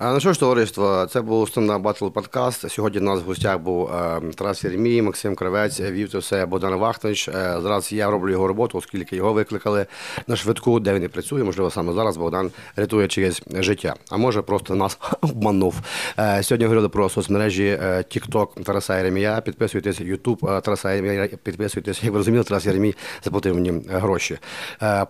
Ну що ж, товариство, це був стендап батл подкаст. Сьогодні у нас в гостях був е, Тарас Яремій, Максим Кравець, вів все Богдан Вахнич. Е, зараз я роблю його роботу, оскільки його викликали на швидку, де він і працює. Можливо, саме зараз Богдан рятує чиєсь життя. А може просто нас обманув. Е, сьогодні говорили про соцмережі TikTok Тараса Яремія. Підписуйтесь, е, Тараса Яремія. Підписуйтесь. Як ви розуміли, Тарас Яремій заплатив мені гроші.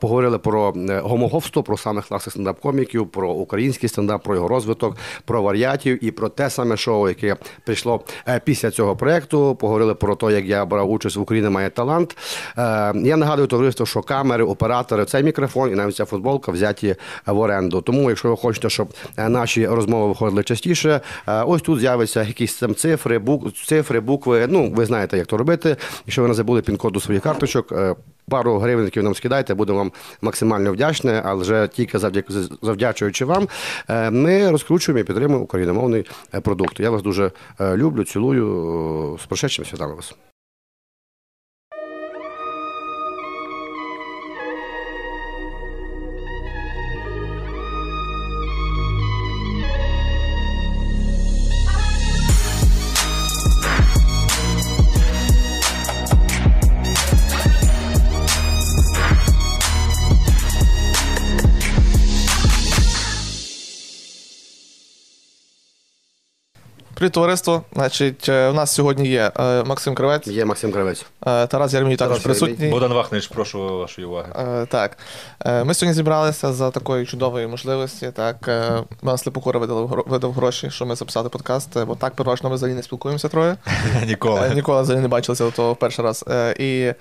Поговорили про гомоговство, про самих класних стендап-коміків, про український стендап, про його розвиток, про варіатів і про те саме шоу, яке прийшло е, після цього проєкту. Поговорили про те, як я брав участь в Україні має талант. Е, Я нагадую товариство, що камери, оператори, цей мікрофон і навіть ця футболка взяті в оренду. Тому, якщо ви хочете, щоб е, наші розмови виходили частіше, е, ось тут з'явиться якісь там цифри, бук, цифри, букви. Ну, ви знаєте, як то робити. Якщо ви не забули пін-код до своїх карточок. Пару гривень нам скидайте, буду вам максимально вдячний, але вже тільки завдяки завдячуючи вам, е, ми розкручуємо і підтримуємо україномовний е, продукт. Я вас дуже е, люблю, цілую. З прошедшими святами вас. Привіт, товариство. Значить, е, у нас сьогодні є е, Максим Кривець, Є Максим Кравець. е, Тарас Єрмій також присутній. Богдан Вахнич, прошу вашої уваги. Е, Так. Е, Ми сьогодні зібралися за такої чудової можливості. Так, е, Пан Слепокура видав, видав гроші, що ми записати подкаст, е, бо так переважно ми взагалі не спілкуємося троє. Е, Ніколи. Ніколи взагалі не бачилися до того перший раз. Е, І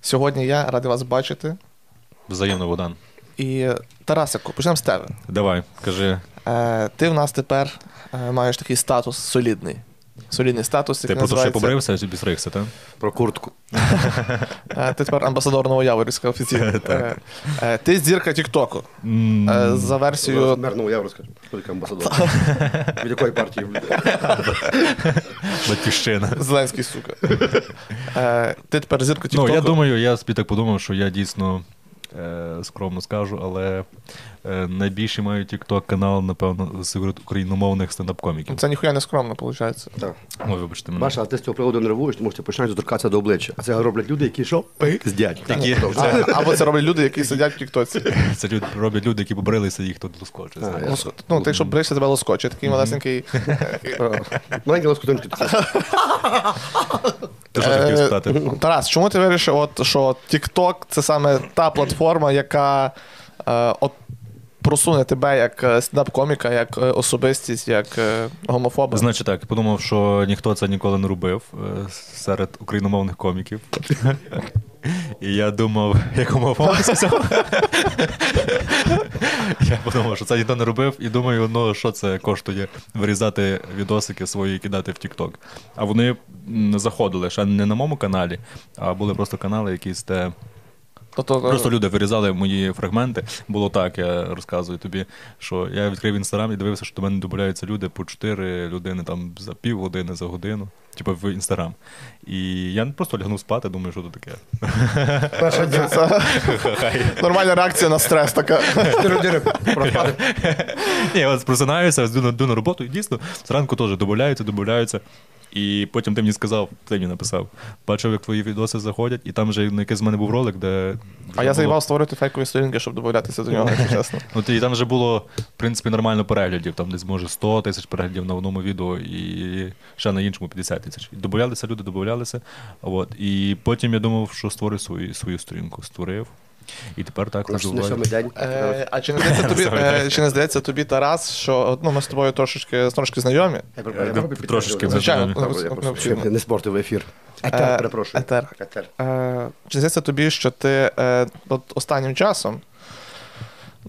сьогодні я радий вас бачити. Взаємно, Богдан. І Тарасику, почнемо з тебе. Давай, кажи. Е, Ти в нас тепер е, маєш такий статус солідний. Солідний статус, Ти який просто ще побрився, чи підстригся, так? Про куртку. Е, Ти тепер амбасадор Новояворівська офіційно. Ти зірка Тіктоку. За версією. Мерному я розкажу. Скільки амбасадор. Від якої партії? Батьківщина. Зеленський сука. Ти тепер зірка Тіктоку. Ну, я думаю, я собі так подумав, що я дійсно скромно скажу, але е, найбільший маю TikTok канал, напевно, з україномовних стендап-коміків. Це ніхуя не скромно, виходить. Так. Ой, вибачте мене. Баша, а ти з цього приводу нервуєш, тому що ти починаєш доторкатися до обличчя. А це роблять люди, які що? Пиздять. Такі. А- Або це роблять люди, які сидять в Тіктоці. Це люд- роблять люди, які побрилися, їх тут. А, знаєш. я- Ну, ти, щоб бришся, тебе лоскоче, такий малесенький. Маленький лоскутинки. Ти що хотів Е, спитати? Тарас, чому ти вирішив, от, що TikTok це саме та платформа, яка е, от, просуне тебе як е, стендап-коміка, як е, особистість, як е, гомофоба? Значить так, подумав, що ніхто це ніколи не робив серед україномовних коміків. І я думав, як умовився. Я подумав, що це ніхто не робив, і думаю, ну що це коштує вирізати відосики свої і кидати в TikTok. А вони заходили ще не на моєму каналі, а були просто канали, якісь де Тобто, Просто люди вирізали мої фрагменти. Було так, я розказую тобі, що я відкрив інстаграм і дивився, що до мене додаються люди по 4 людини там за півгодини, за годину, типу в інстаграм. І я просто лягнув спати, думаю, що це таке. це нормальна реакція на стрес така. Ні, от просинаюся, йду на, йду на роботу, і дійсно зранку теж додаються, додаються. І потім ти мені сказав, ти мені написав, бачив, як твої відоси заходять, і там вже на якийсь з мене був ролик, де. А я заїбав створити фейкові сторінки, щоб додатися до нього, якщо чесно. Ну, і там вже було, в принципі, нормально переглядів. Там десь може 100 тисяч переглядів на одному відео і ще на іншому 50 тисяч. І Добавлялися люди, добавлялися. От. І потім я думав, що створю свою, свою сторінку. Створив. І тепер так На розвиваю. день. Е, а чи не здається тобі, е, чи не здається тобі, Тарас, що ну, ми з тобою трошечки, трошки знайомі? Трошечки Звичайно, Звичайно, Я не спортив ефір. Е, Етер, перепрошую. етер. Етер. Е, чи здається тобі, що ти е, от останнім часом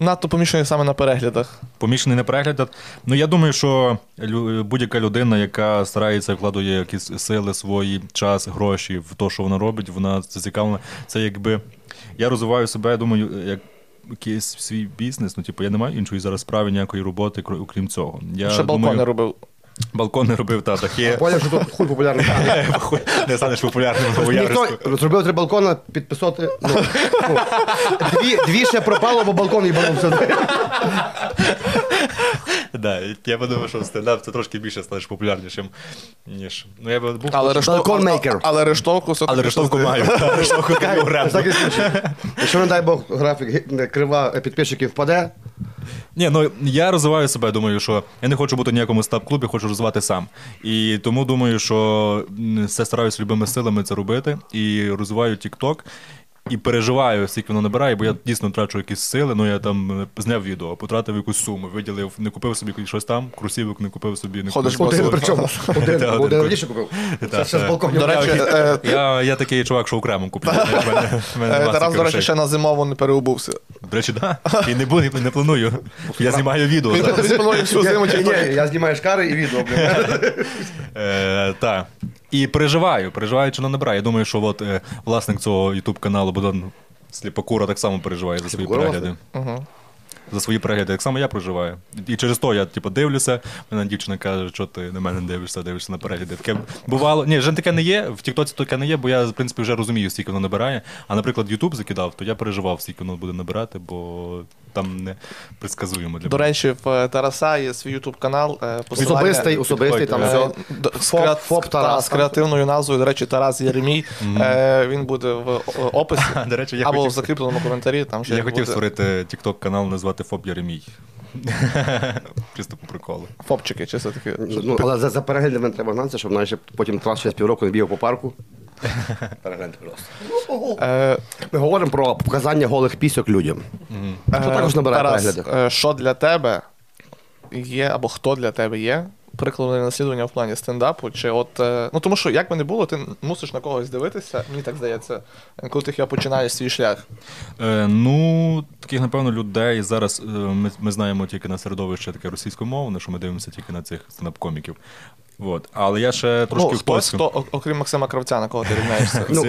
надто помішаний саме на переглядах? Помічений на переглядах. Ну я думаю, що лю- будь-яка людина, яка старається вкладує якісь сили, свої час, гроші в те, що вона робить, вона зацікавлена. Це якби я розвиваю себе, я думаю, як. Якийсь свій бізнес, ну типу, я не маю іншої зараз справи, ніякої роботи, окрім цього. Я Ще балкон думаю, не робив. балкон не робив, та таке. Поняв, що тут хуй популярний. Не станеш популярним в Новоярську. Ніхто зробив три балкона, підписати. Ну, дві, дві ще пропало, бо балкон їбанувся. Да, я подумав, що стендап це трошки більше станеш популярнішим, ніж. Ну, я би був. Але, рештов... Балкон-мейкер. але рештовку все Але рештовку маю. Рештовку. Якщо, не дай Бог, графік крива підписчиків впаде, Ні, ну я розвиваю себе, думаю, що я не хочу бути в ніякому стаб-клубі, хочу розвивати сам. І тому думаю, що все стараюся любими силами це робити. І розвиваю TikTok. І переживаю, скільки воно набирає, бо я дійсно трачу якісь сили. Ну я там е, зняв відео, потратив якусь суму, виділив, не купив собі щось там, кросівок не купив собі, не Ходиш купив. один причому. Один, раніше купив. Це ще з та. До речі, е, Я, я такий чувак, що окремо е, нема Тарас, до речі, ще на зимову не переобувся. До речі, да. І не буду, не планую. Я знімаю відео. Я знімаю шкари і відео. Е, так. І переживаю, переживаю, чи не набирає. Я думаю, що от, е, власник цього ютуб каналу Богдан Сліпокура так само переживає за свої Сліпокура, перегляди. Угу. За свої перегляди. Так само я проживаю. І через то я типу, дивлюся. Мене дівчина каже, що ти на мене дивишся, дивишся на перегляди. Таке бувало. Ні, вже таке не є. В Тіктоці таке не є, бо я, в принципі, вже розумію, скільки воно набирає. А, наприклад, Ютуб закидав, то я переживав, скільки воно буде набирати, бо там не предсказуємо для До мене. речі, в е, Тараса є свій ютуб канал. е, посилання- Особистий, особистий, там Е, все. Фоп- Фоп та, Тарас. з креативною назвою, до речі, Тарас Єремій. Е, він буде в описі До речі, я або в хотів- закріпленому коментарі. Там ще Я хотів буде створити TikTok канал, назвати Фоб Єремій. Чисто по приколу. фопчики, чи все таки. Ну, але за, за переглядами треба гнатися, щоб навіть потім Тарас через півроку не бігав по парку. Перегляньте просто. Е, Ми говоримо про показання голих пісок людям. Що е, також набирає Тарас, перегляди. е, що для тебе є, або хто для тебе є прикладом наслідування в плані стендапу? Чи от, е, ну тому що як би не було, ти мусиш на когось дивитися, мені так здається, коли ти починаєш свій шлях. Е, ну, таких, напевно, людей зараз е, ми, ми знаємо тільки на середовище таке російськомовне, що ми дивимося тільки на цих стендап-коміків. От. Але я ще трошки ну, хтось, хто, окрім Максима Кравця, на кого ти рівняєшся? Ну,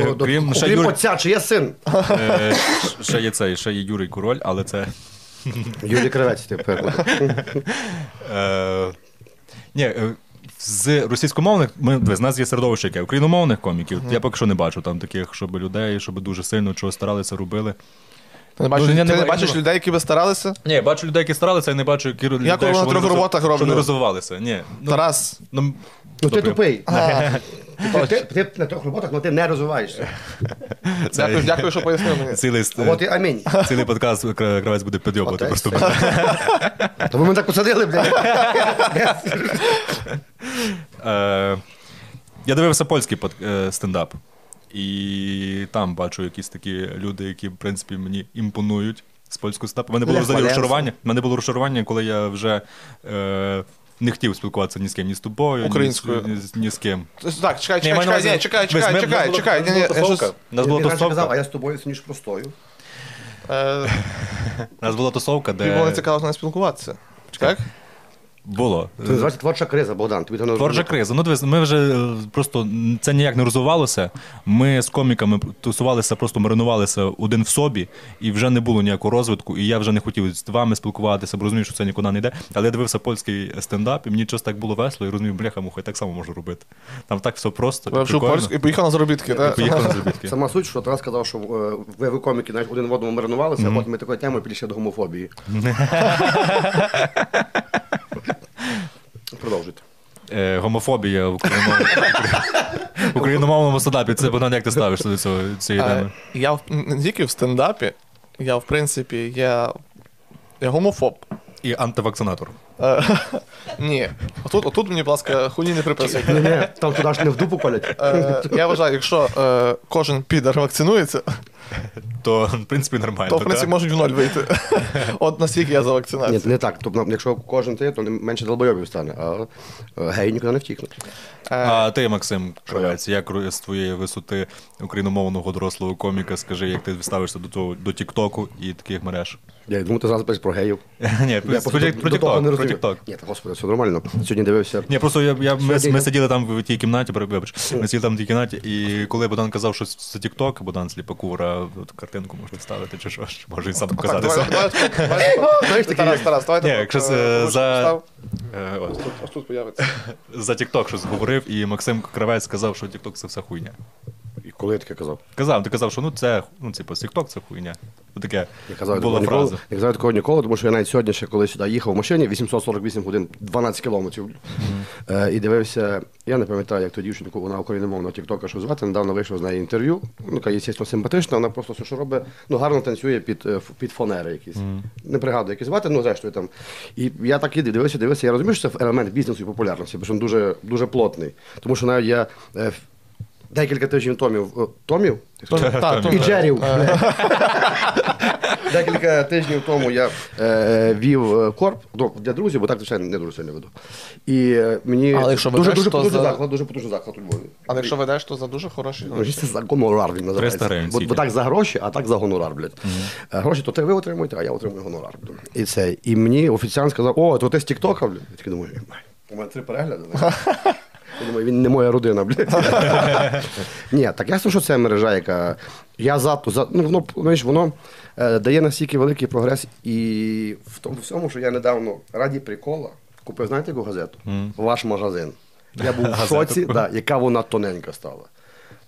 ще окрім отця, чи є син? Е, ще є цей, ще є Юрій Король, але це. Юрій Кривець, типу. Е, ні, е, з російськомовних, ми, дивись, з нас є середовище яке україномовних коміків. Я поки що не бачу там таких, щоб людей, щоб дуже сильно чого старалися, робили. Ти не бачиш, Ну, я ти не не бачу. бачиш людей, які би старалися? Ні, я бачу людей, які старалися, я не бачу які людей, коли на трьох вони роз- роботах що не розвивалися. Ні. Ну, Тарас. Ну, Ну ти добре. тупий. Ти, ти, ти на трьох роботах, але ти не розвиваєшся. Це- дякую, дякую, що пояснив мені. Цілий, От і амінь. цілий подкаст Кра- кравець буде підйобувати Отець. просто. То ви мене так посадили, блядь. Е, я дивився польський под- е, стендап. І там бачу якісь такі люди, які, в принципі, мені імпонують з польського стендапу. У мене було взагалі розчарування. Мене було розчарування, коли я вже е, не хотів спілкуватися ні з ким, ні з тобою, ні з, Українською. ні, з- ні з ким. Так, чекай, чекай, чекай, ні, чекай, Ми- чекай, ми- чекай, чекай, ні, ні, нас я була тусовка. Нас була Він казав, а я з тобою сидіш простою. Е, У нас була тусовка, Тобі було не де цікаво з нею спілкуватися. Так? Було. Це називається творча криза, Богдан. Тобі не Творча криза. Ну, дивись, ми вже е, просто це ніяк не розвивалося. Ми з коміками тусувалися, просто маринувалися один в собі, і вже не було ніякого розвитку. І я вже не хотів з вами спілкуватися, бо розумію, що це нікуди не йде. Але я дивився польський стендап, і мені щось так було весело, і розумію, бляха, муха, я так само можу робити. Там так все просто. Вчив прикольно. польську і поїхав на заробітки, так? Поїхав на заробітки. Сама суть, що Тарас сказав, що е, ви, ви коміки навіть один в одному маринувалися, а потім ми такою темою підійшли до гомофобії. Продовжуйте. Е, гомофобія в україномовному, в україномовному стендапі. Це Богдан, як ти ставишся до цього цієї Е, теми? Я в- не тільки в стендапі, я в принципі є, я гомофоб. І антивакцинатор. Е, Ні. Отут, отут мені, будь ласка, хуйні не приписуйте. Ні, ні, там туди ж не в дупу колять. Е, Я вважаю, якщо е, кожен підар вакцинується, То, в принципі, нормально. то в принципі можуть в ноль вийти. От настільки я за Ні, вакцинацію. не так. Тобто, якщо кожен ти, то не- менше долбойобів стане, а е, геї нікуди не втікнуть. А ти, Максим Кравець, як ру- з твоєї висоти україномовного дорослого коміка, скажи, як ти ставишся до того до Тіктоку і таких мереж? Я думаю, ти зараз про геїв. Ні, про. Тікток. Ні, та господи, все нормально. Сьогодні дивився. Ні, просто я, я, ми, ми сиділи там в тій кімнаті, вибач, ми сиділи там в тій кімнаті, і коли Богдан казав, що це Тікток, Богдан Сліпакура, от картинку можна вставити, чи що, ж, може він сам давай, давай, давай, Знаєш, Тарас, Тарас, е, ручку за-. Е, Ось тут появиться. За Тікток щось говорив, і Максим Кравець сказав, що Тікток це все хуйня. Коли я таке казав? Казав, ти казав, що ну це, ну, типу, TikTok це хуйня. Таке Я казав була такого ніколи, я казав такого ніколи, тому що я навіть сьогодні ще коли сюди їхав в машині, 848 годин, 12 кілометрів. Е, і дивився, я не пам'ятаю, як ту дівчинку, вона україномовна тіктока, що звати, недавно вийшов з неї інтерв'ю. Ну, яка, звісно, симпатична, вона просто все, що робить, ну, гарно танцює під, е, під фонери якісь. Не пригадую, як її звати, ну, зрештою там. І я так і дивився, дивився, я розумію, що це елемент бізнесу і популярності, бо він дуже, дуже плотний. Тому що навіть я е, декілька тижнів томів, е, томів? І Джерів. Декілька тижнів тому я е, вів е, корп ну, для друзів, бо так звичайно не дуже сильно веду. І е, мені Але якщо дуже, ведеш, дуже то потужний за- заклад, дуже потужний заклад у Львові. Але якщо ведеш, то за дуже хороші. Ну, це за гонорар він називається. гривень Бо, бо так за гроші, а так за гонорар, блядь. Е, Гроші то ти ви отримуєте, а я отримую гонорар. блядь. І це. І мені офіціант сказав, о, то ти з Тіктока, блядь. Я такий думаю, «Єбать, у мене три перегляди. блядь». Я думаю, він не моя родина, блядь. Ні, так ясно, що це мережа, яка. Я за, то, за ну, воно, знаєш, воно е, дає настільки великий прогрес і в тому всьому, що я недавно раді прикола купив, знаєте, яку газету? Ваш магазин. Я був в шоці, да, яка вона тоненька стала.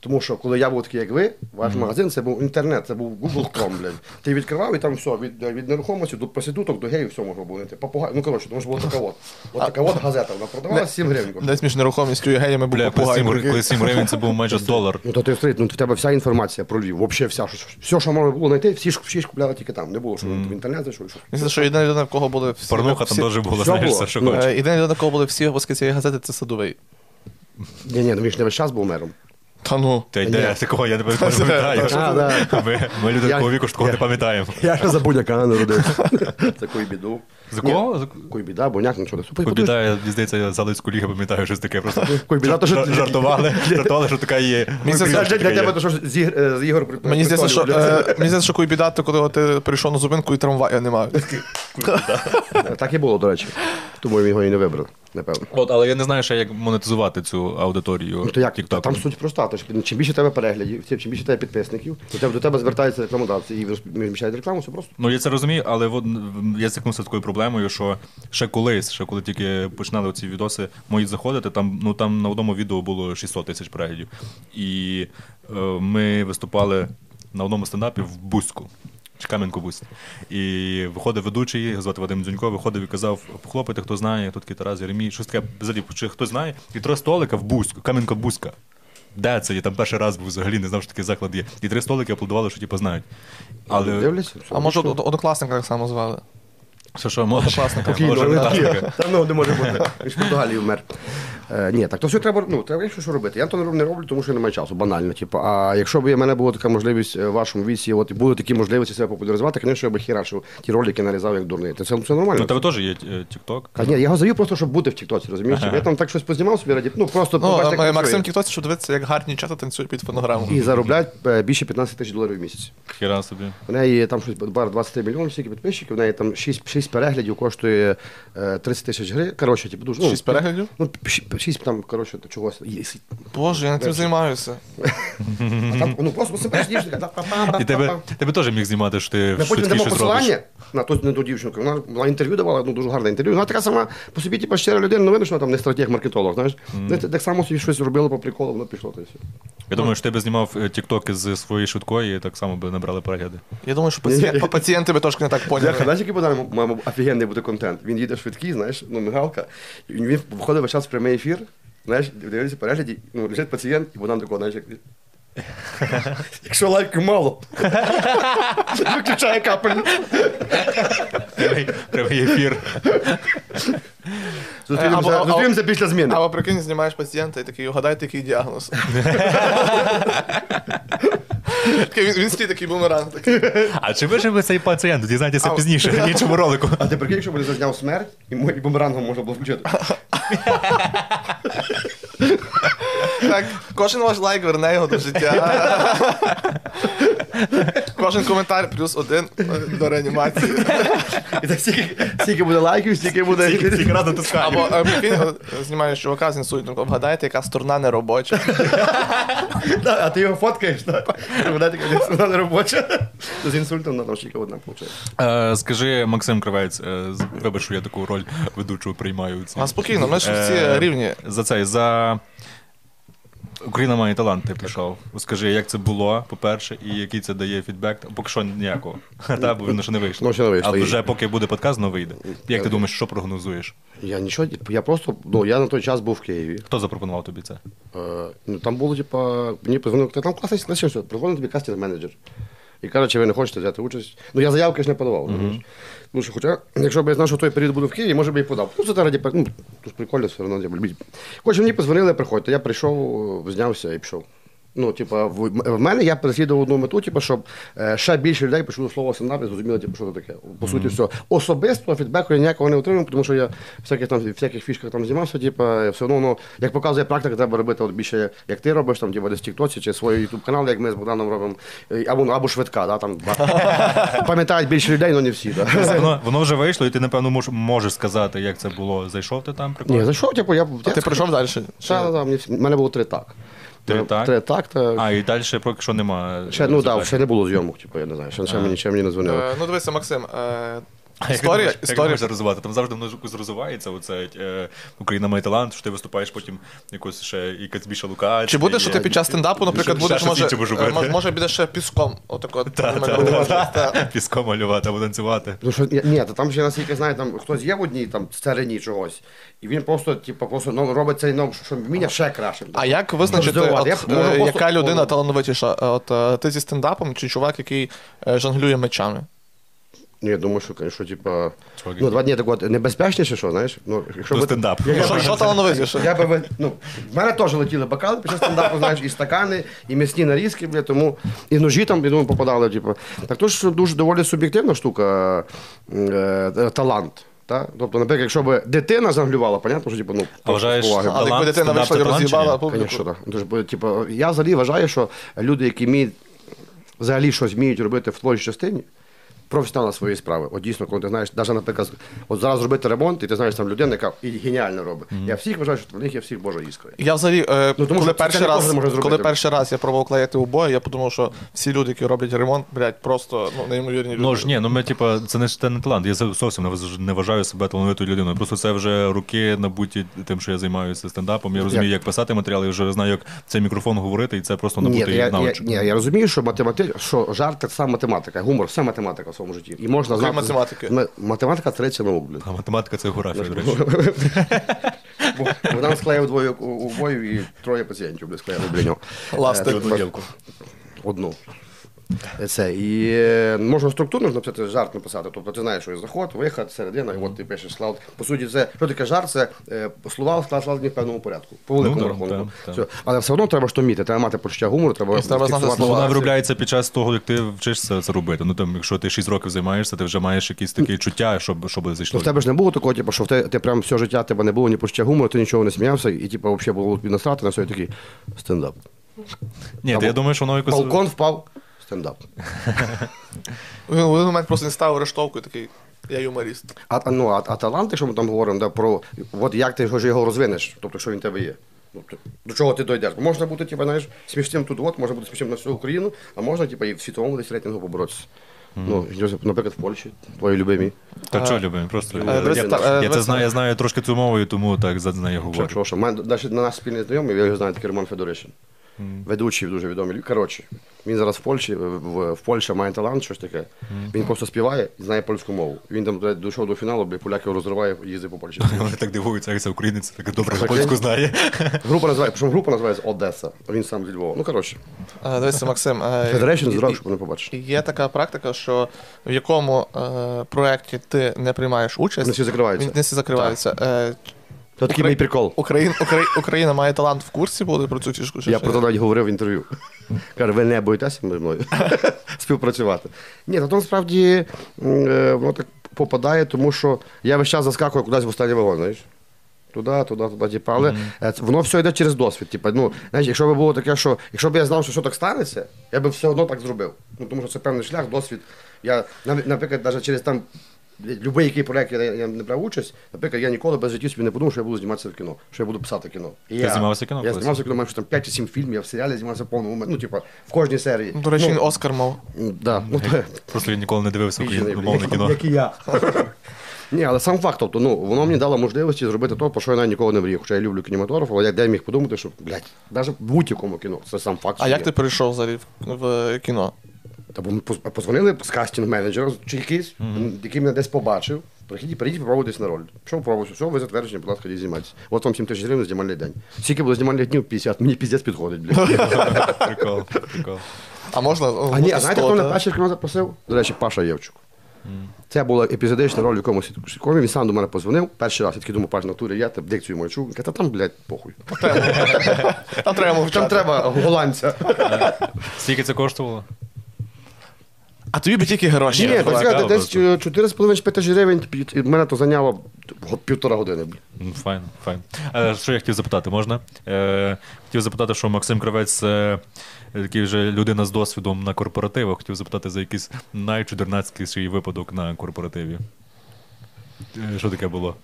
Тому що коли я був такий, як ви, ваш магазин це був інтернет, це був Google Chrome, блядь. Ти відкривав і там все, від, від нерухомості до проституток до геїв, все можна було знайти. Попугай. Ну коротше, тому що була така от. От така от газета, вона продавалася 7 гривень. Десь між нерухомістю і геями був Бля, коли попугай. 7, коли 7 гривень це був майже долар. Ну то ти встреть, ну в тебе вся інформація про Львів, взагалі вся, що, все, що можна було знайти, всі ж всі ж купляли тільки там. Не було, що в інтернет зайшов. Що. Мені здається, що єдина людина, в кого були всі... Порнуха там всі- теж була, все знаєш, було. все, що Ну, хочеш. Е, Єдина людина, в кого були всі випуски цієї газети, це садовий. Ні, ні, ну він ж не весь час був мером. Та ну. Та йде, такого я не пам'ятаю. А, да. Ми, ми люди такого віку, що такого не пам'ятаємо. Я ще за будь-яка народився. Кой біду. За кого? За- Кой біда, боняк, нічого не. Побіда, я, здається, я Залицьку лігу пам'ятаю щось таке. Просто Куйбіда, то що- жартували, жартували, що така є. Мені здається, що ж е, Мені здається, що, приколів, е, мені здається, що куй то коли ти прийшов на зупинку і трамвая немає. Так і було, до речі. Тому він його і не вибрав, напевно. От, але я не знаю ще, як монетизувати цю аудиторію. Ну, то як? TikTok. Там суть проста. Тож, чим більше тебе переглядів, чим більше тебе підписників, до тебе, до тебе звертаються рекламодавці і розміщають рекламу, все просто. Ну, я це розумію, але от, я з такою проблемою, що ще колись, ще коли тільки починали ці відоси мої заходити, там, ну, там на одному відео було 600 тисяч переглядів. І е, ми виступали на одному стендапі в Бузьку. Чи Кам'янку Бузь. І виходив ведучий, його звати Вадим Дзюнько, виходив і казав: похлопайте, хто знає, хто такий Тарас Єремій, щось таке взагалі, чи хто знає, і три столика в Бузьку, Кам'янка Бузька. Де це? Я там перший раз був взагалі, не знав, що такий заклад є. І три столики аплодували, що типу знають. Але Дивляться? все, А може од- однокласника так само звали? що, що може? Однокласника. Може, Та ну не може бути. Він ж в Португалії вмер. Е, ні, так то все треба, ну, треба що, що робити. Я то не роблю, тому що немає часу, банально. Типу. А якщо б в мене була така можливість е, в вашому віці, от і були такі можливості себе популяризувати, звісно, я б хірачив ті ролики нарізав як дурний. Це, це нормально. Ну, у тебе теж є е, TikTok? А ні, я його завів просто, щоб бути в Тіктоці, розумієш? Ага. Я там так щось познімав собі раді. Ну просто Ну, побачити, а як Максим працює. Тіктоці, щоб дивитися, як гарні чата танцюють під фонограму. І заробляють е, більше 15 тисяч доларів в місяць. Хіра собі. У неї там щось бар 23 мільйонів стільки підписчиків, у неї там 6, 6 переглядів коштує е, 30 тисяч гривень. Коротше, типу, дуже. ну, Шість переглядів? Ну, 6 там, коротше, чогось. Є. Боже, я тим займаюся. А там, ну просто себе та-па-па-па-па. І тебе, тебе теж міг знімати, що ти Ми потім дамо щось робиш. посилання на ту, на ту дівчинку. Вона, вона інтерв'ю давала, ну дуже гарне інтерв'ю. Вона така сама по собі, типу, щира людина, ну видно, що вона там не стратег маркетолог, знаєш. Mm. Так само собі щось робила по приколу, воно пішло, то все. Я думаю, що ти би знімав е, тіктоки з своєї швидкої, і так само би набрали перегляди. Я думаю, що пацієнт, пацієнти би трошки не так поняли. знаєш, який буде маємо офігенний буде контент. Він їде швидкий, знаєш, ну мигалка, і він виходить весь час в прямий ефір, знаєш, дивиться перегляді, ну, лежить пацієнт, і Богдан такого, знаєш, як. Якщо лайків мало, виключає капельницю. Прямий, прямий ефір. Зустрінемося, зустрінемося після зміни. Або прикинь, знімаєш пацієнта і такий, угадайте, який діагноз. Він він стоїть такий бумеранг. Такий. А чи виживе цей пацієнт? Дізнайтеся А- пізніше в іншому ролику. А ти прикинь, якщо б не зазняв смерть, і і бумерангом можна було включити. Так, кожен ваш лайк верне його до життя. Кожен коментар плюс один е, до реанімації. І так стільки, стільки буде лайків, стільки буде. Тільки раз натискання. Або е, е, знімаєш чувака з інсультом, вгадайте, яка сторона не робоча. Да, А ти його фоткаєш, так? Вона вона не робоча. З інсультом там ще одна виходить. Е, скажи, Максим Кривець, е, з- вибач, що я таку роль ведучого приймаю. у цій. А спокійно, ми ж всі Е, рівні. За цей, за. Україна має талант, ти прийшов. Скажи, як це було, по-перше, і який це дає фідбек? Поки що ніякого. Та, бо воно ще не вийшло. Ну, ще не вийшло. Але вже поки буде подкаст, воно вийде. Як ти думаєш, що прогнозуєш? Я нічого, я просто, ну я на той час був в Києві. Хто запропонував тобі це? Е, ну, там було, типа, мені позвонив, «Та там класний знаєш, що тобі кастинг менеджер. І каже, чи ви не хочете взяти участь. Ну, я заявки ж не подавав. Mm-hmm. Ну, що, хоча, якщо б я знав, що той період буду в Києві, може би і подав. Ну, це та раді, ну, тут прикольно, все одно. Хоч мені позвонили, приходьте. Я прийшов, знявся і пішов. Ну, типа, в, в мене я переслідував одну мету, типу, щоб е, ще більше людей почули слово стендап і зрозуміли, типу, що це таке. По суті, все. Особисто фідбеку я ніякого не отримав, тому що я всяких там всяких фішках там знімався, типу, все одно, ну, як показує практика, треба робити от більше, як ти робиш, там, типу, десь Тіктоці чи свій ютуб канал, як ми з Богданом робимо, або, ну, або швидка, да, там, пам'ятають більше людей, але не всі. Да. Воно, воно вже вийшло, і ти, напевно, мож, можеш сказати, як це було. Зайшов ти там, прикольно? Ні, зайшов, типу, я... А ти прийшов далі? Та, та, та, в мене було три так. Три так? Три так, та... А, і далі поки що немає. Ще, ну, да, ще не було зйомок, типу, я не знаю, ще, ще, мені, ще мені не дзвонили. Е, Ну, дивися, Максим. е, Історія, Як історія. можна розвивати? Там завжди воно якось розвивається. Оце е, Україна має талант, що ти виступаєш потім якось ще якась більша локація. Чи буде, що ти під час стендапу, наприклад, будеш, може, е, робити. мож- може підеш ще піском, отак от, Та, та, Та. та. Піском малювати або танцювати. Ну що ні, та там ще наскільки знаю, там хтось є в одній там царині чогось, і він просто, типу, просто ну, робить цей ну, що вміння ще краще. А як визначити, от. Я можу е, просто- яка людина талановитіша? Е, От ти зі стендапом чи чувак, який жонглює мечами? Ні, я думаю, що, що типа, ну, два дні так от небезпечніше, що, знаєш? Ну, якщо Ну, би- стендап. Я- Що, що талановитіше? Я би, ну, в мене теж летіли бокали під час стендапу, знаєш, і стакани, і м'ясні нарізки, бля, тому і ножі там, я думаю, попадали, типу. Так то ж дуже доволі суб'єктивна штука, е, е, талант. Та? Тобто, наприклад, якщо б дитина занглювала, понятно, що типу, ну, А вважаєш, з поваги. Але якби дитина вийшла і роз'їбала публіку. Так. Дуже, типу, я взагалі вважаю, що люди, які вміють взагалі щось вміють робити в творчій частині, професіонали своєї справи. От дійсно, коли ти знаєш, навіть, наприклад, от зараз робити ремонт, і ти знаєш там людина, яка і геніально робить. Я всіх вважаю, що в них є всіх Божа іскра. Я взагалі, е, Ну, тому коли, що перший не раз, може зробити. коли перший раз я пробував клеїти обоє, я подумав, що всі люди, які роблять ремонт, блядь, просто ну, неймовірні люди. Ну ж ні, ну ми, типа, це не це не талант. Я зовсім не не вважаю себе талановитою людиною. Просто це вже руки набуті тим, що я займаюся стендапом. Я розумію, Як? як писати матеріали, я вже знаю, як цей мікрофон говорити, і це просто я, навичок. ні, я розумію, що математи... що жарт це саме математика, гумор, все математика своєму житті. І можна знати. математики. М- Математика третя наук, блядь. А математика це географія, до речі. Бо Богдан склеїв двоє у- убоїв і троє пацієнтів блядь, склеїв. Ласти. Е, Одну дівку. Одну. Це. І е, можна структурно написати жарт написати. Тобто ти знаєш, що є заход, виход, середина, і от ти пишеш склад. По суті, це що таке жарт, це е, слова склад складені в певному порядку. По великому да, рахунку. так, Все. Але все одно треба ж то вміти, треба мати почуття гумору, треба, треба знати фіксувати. Вона виробляється під час того, як ти вчишся це робити. Ну там, якщо ти 6 років займаєшся, ти вже маєш якісь такі чуття, щоб, щоб Ну, зайшло. в тебе ж не було такого, типу, що в те, ти прям все життя тебе не було ні почуття гумору, ти нічого не сміявся, і типу, взагалі було насрати на все і такий стендап. Ні, то я думаю, що воно якось. Балкон впав, стендап. Він в один момент просто не ставив рештовку і такий, я юморіст. А, а, ну, а, а талант, якщо ми там говоримо, да, про от як ти ж його розвинеш, тобто що він в тебе є. Ну, ти- до чого ти дойдеш? Бо можна бути, типу, знаєш, смішним тут, от, може бути смішним на всю Україну, а можна, типу, і в світовому десь рейтингу поборотися. Ну, наприклад, в Польщі, твої любимі. Та що любимо? Просто Е, я, дивись, я, е, я це знаю, я знаю трошки цю мову, тому так за нею Що, говорю. що, що? У мене навіть на нас спільний знайомий, я його знаю, такий Роман Федоришин. Ведучий дуже відомий. Коротше, він зараз в Польщі, в, в Польщі має талант, щось таке. Він просто співає і знає польську мову. Він там дійшов до фіналу, бо поляки його розриває, їздить по Польщі. Вони так дивуються, як це українець, так добре Так, польську він- знає. Група називається, причому група називається Одеса, він сам зі Львова. Ну, коротше, Е, Дивися, Максим. е, Федерейшн зразу, щоб не побачити. Є така практика, що в якому е, проєкті ти не приймаєш участь, Вони всі закриваються. він- не всі закриваються. Це такий мій прикол. Україн, Украї, Україна має талант в курсі буде про цю фішку? чи Я ще про ні? це навіть говорив в інтерв'ю. Каже, ви не боїтеся зі мною співпрацювати. Ні, то насправді м, е, воно так попадає, тому що я весь час заскакую кудись в останній вагон, знаєш. Туди, туди, туди, типу, але е, це- воно все йде через досвід. Типу, ну, знаєш, якщо б було таке, що якщо б я знав, що що так станеться, я б все одно так зробив. Ну, тому що це певний шлях, досвід. Я, нав- наприклад, навіть через там Любий який проєкт я, я не брав участь, наприклад, я ніколи без житті собі не подумав, що я буду зніматися в кіно, що я буду писати кіно. І я, знімався в кіно Я колись? знімався в кіно, що там 5 чи 7 фільмів, я в серіалі знімався повному, ну, типу, в кожній серії. До речі, він ну, Оскар мав. да, ну, Просто я ніколи не дивився україномовне кіно. Як і я. Ні, але сам факт, тобто, ну, воно мені дало можливості зробити те, про що я навіть ніколи не мріяв. Хоча я люблю кінематограф, але я де міг подумати, що, блядь, навіть в будь-якому кіно, це сам факт. А що як є. ти перейшов взагалі в, в кіно? Та бо ми позвонили з кастинг-менеджера чи якийсь, який мене десь побачив. Прийдіть, прийдіть, попробуйтесь на роль. Пішов пробувався, все, ви затверджені, будь ласка, йдіть зніматися. От вам 7 тисяч гривень знімальний день. Скільки було знімальних днів? 50. Мені піздець підходить, блядь. Прикол, прикол. А можна. А ні, а знаєте, хто мене перший кіно запросив? До речі, Паша Євчук. Це була епізодична роль в якомусь сіткомі. Він сам до мене позвонив. Перший раз я такий думаю, паш на турі, я та дикцію. Він каже, та там, блядь, похуй. Там треба. Там треба голландця. Скільки це коштувало? А тобі би тільки гроші. Ні, так сказати, десь 4,5 тисяч гривень, і мене то зайняло півтора години. Ну, Файн, файн. Е, що я хотів запитати, можна? Е, хотів запитати, що Максим Кравець такий вже людина з досвідом на корпоративах. Хотів запитати за якийсь найчудернацькіший випадок на корпоративі. Е, Що таке було?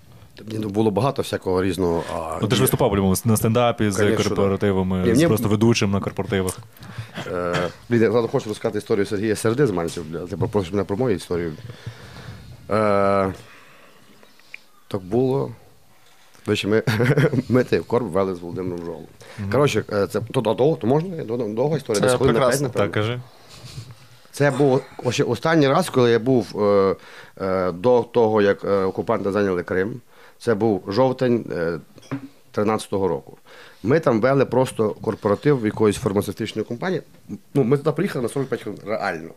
Ні, ну, було багато всякого різного. А, Ну, ти ж виступав по-любому, на стендапі з конечно, корпоративами, да. Ні, з мені- просто ведучим на корпоративах. Е, Блін, я зараз хочу розказати історію Сергія Серди з Мальців. бля. Ти попросиш мене про мою історію. Е, так було. До речі, ми, ми ти в корб вели з Володимиром Жолом. Коротше, е, це то, то, довго, то можна? Довго- Довга історія, Це десь хвилин на прекрасно. п'ять, напевно. Так, кажи. Це був ось останній раз, коли я був е, е, до того, як е, окупанти зайняли Крим. Це був жовтень е, 13-го року. Ми там вели просто корпоратив якоїсь фармацевтичної компанії. Ну, ми туди приїхали на 45 хвилин, реально.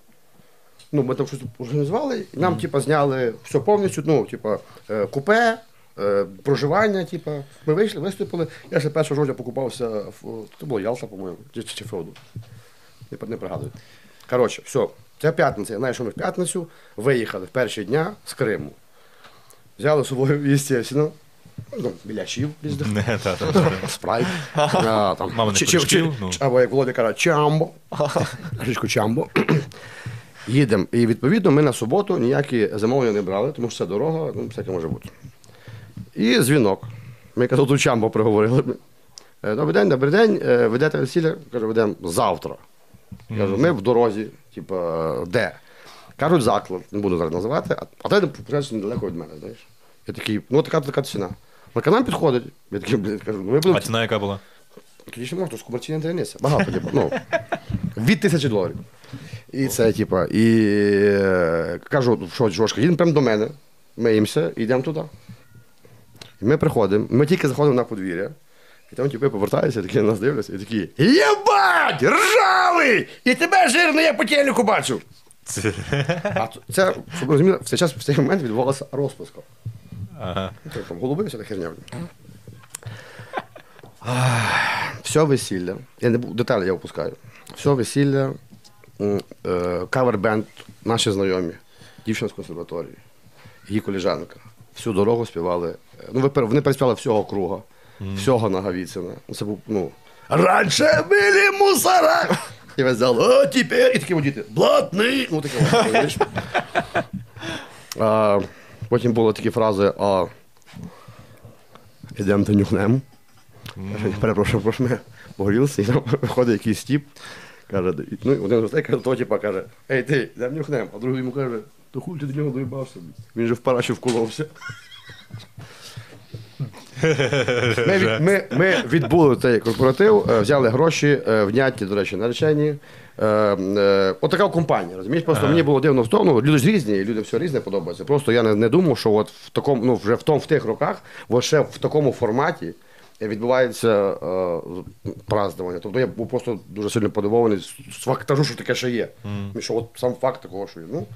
Ну, ми там щось організували, і нам, типа, зняли все повністю, ну, типа, е, купе, е, проживання, типа. Ми вийшли, виступили. Я ще 1 жовтня покупався в це було Ялта, по-моєму, чи, чи Феоду. Не, не пригадую. Коротше, все, це п'ятниця. Я знаю, що ми в п'ятницю виїхали в перші дня з Криму. Взяли з собою, звісно, ну, різних, Не, та, та, та. спрайт. а, там, чи- чи- чи- ну. Або як Володя каже, чамбо. Кришку чамбо. Їдемо. І відповідно ми на суботу ніякі замовлення не брали, тому що це дорога, ну, всяке може бути. І дзвінок. Ми казали, тут чамбо приговорили. Е, Добрий день, добрий день. Е, Ведете весілля? Кажу, ведемо завтра. Кажу, ми в дорозі, типа, де? Кажуть, заклад, не буду зараз називати, а, а той починається недалеко від мене, знаєш. Я такий, ну така така ціна. На нам підходить. Я такий, блядь, кажу, ну будемо. А ціна яка була? Тоді ще можна, ж комерційна дільниця. Багато, типу, ну, від тисячі доларів. І це, типа, і е, кажу, що, Жошка, їдемо прямо до мене, миємося і йдемо туди. І ми приходимо, ми тільки заходимо на подвір'я, і там типи повертаються, такі на нас дивляться, і такі Єбать! Ржавий! І тебе жирний я по телеку бачу. А це, щоб ви розуміли, в цей час в цей момент відбувалася розпуска. Ага. Там голуби, вся та херня. Все весілля. Я не буду деталі я опускаю. Все весілля, е, кавер-бенд, наші знайомі, дівчина з консерваторії, її коліжанка. Всю дорогу співали. е, Ну, вони переспівали всього круга, всього Наговіцина. Ну, Це був, ну. Раніше були мусора! І весь зал, о, тепер, і такі діти, блатний! Ну, таке? А, потім були такі фрази, а ідемо та нюхнемо. Mm. Перепрошую, прошу мене погорілися, і там виходить якийсь тіп, каже, ну, один з каже, то типа каже, ей ти, йдемо нюхнемо, а другий йому каже, то хуй ти до нього доїбався. Він же в параші вколовся. Ми, від, ми, ми відбули цей корпоратив, е, взяли гроші, е, вняті, до речі, наречені. Е, е, отака компанія, розумієш? Просто мені було дивно в тому, ну, люди ж різні, людям все різне подобається. Просто я не, не думав, що от в такому, ну, вже в, том, в тих роках, от ще в такому форматі відбувається е, празднування. Тобто я був просто дуже сильно подивований з- фактажу, що таке ще є. І що от сам факт такого, що є. Ну,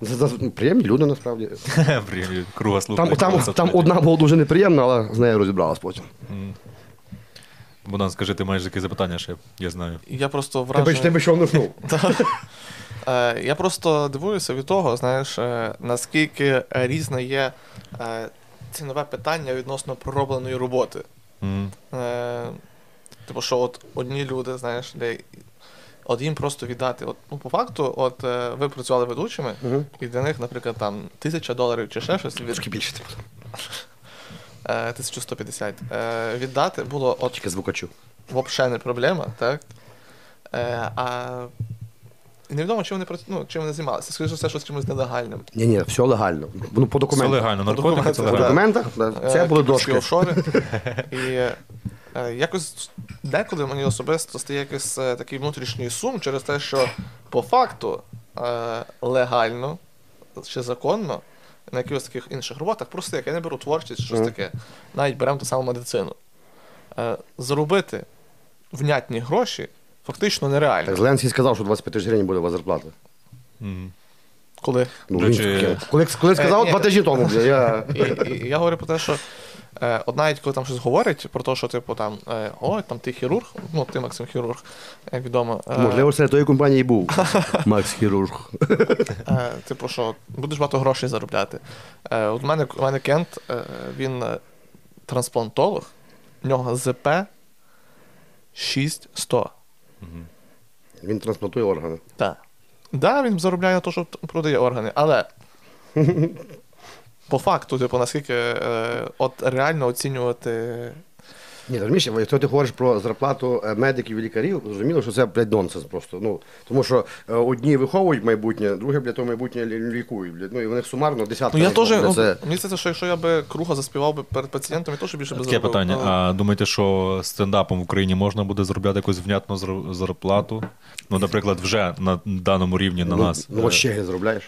за- приємні люди насправді. Привіт, Круга. Там, там, там одна була дуже неприємна, але з нею розібралась потім. Богдан, скажи, ти маєш якісь запитання ще, я знаю. Я просто вражений. тебе що внушнув? Е, Я просто дивуюся від того, знаєш, е, наскільки різне є е, цінове питання відносно проробленої роботи. Е, Типу, що от одні люди, знаєш, де от їм просто віддати. От, ну, по факту, от е, ви працювали ведучими, і для них, наприклад, там тисяча доларів чи ще щось від, Трошки більше типу. 1150. Е, віддати було от Тільки звукачу. взагалі не проблема, так? Е, а невідомо, чим вони ну, чим вони займалися. Скоріше все, щось чимось нелегальним. Ні, ні, все легально. Ну, по Все легально, наркотики це документах, По легально. да. документах Е, це були дошки. офшори. І е, якось деколи мені особисто стає якийсь е, такий внутрішній сум через те, що по факту е, легально чи законно на якихось таких інших роботах, просто як я не беру творчість, щось таке, навіть беремо ту саму медицину. Е, заробити внятні гроші фактично нереально. Так Зеленський сказав, що 25 тисяч гривень буде у вас зарплата. Коли Ну, він речі- коли, коли сказав, ні. два тижні тому, Я... я... Я говорю про те, що е, от навіть коли там щось говорять, про те, що типу там е, ой, там ти хірург, ну ти Максим хірург, як відомо. Е, Можливо, серед тої компанії був Макс Хірург. типу, що будеш багато грошей заробляти. От у мене, у мене Кент, він трансплантолог, в нього ЗП 6100. Він трансплантує органи. Так. Да, він заробляє на те, що продає органи, але по факту, типу, наскільки е, от реально оцінювати Ні, розумієш, якщо ти говориш про зарплату е, медиків і лікарів, зрозуміло, що це блядь, нонсенс просто. Ну, тому що е, одні виховують майбутнє, другі, блядь, то майбутнє лі- лікують. Блядь. Ну, і в них сумарно десятка. Ну я теж, ну, це... мені здається, що якщо я би круга заспівав би перед пацієнтом, я теж більше би Таке заробив. питання. Ну, А думаєте, що стендапом в Україні можна буде заробляти якусь внятну зар- зарплату? Ну, наприклад, вже на даному рівні на ну, нас. Ну, Е, ще заробляєш.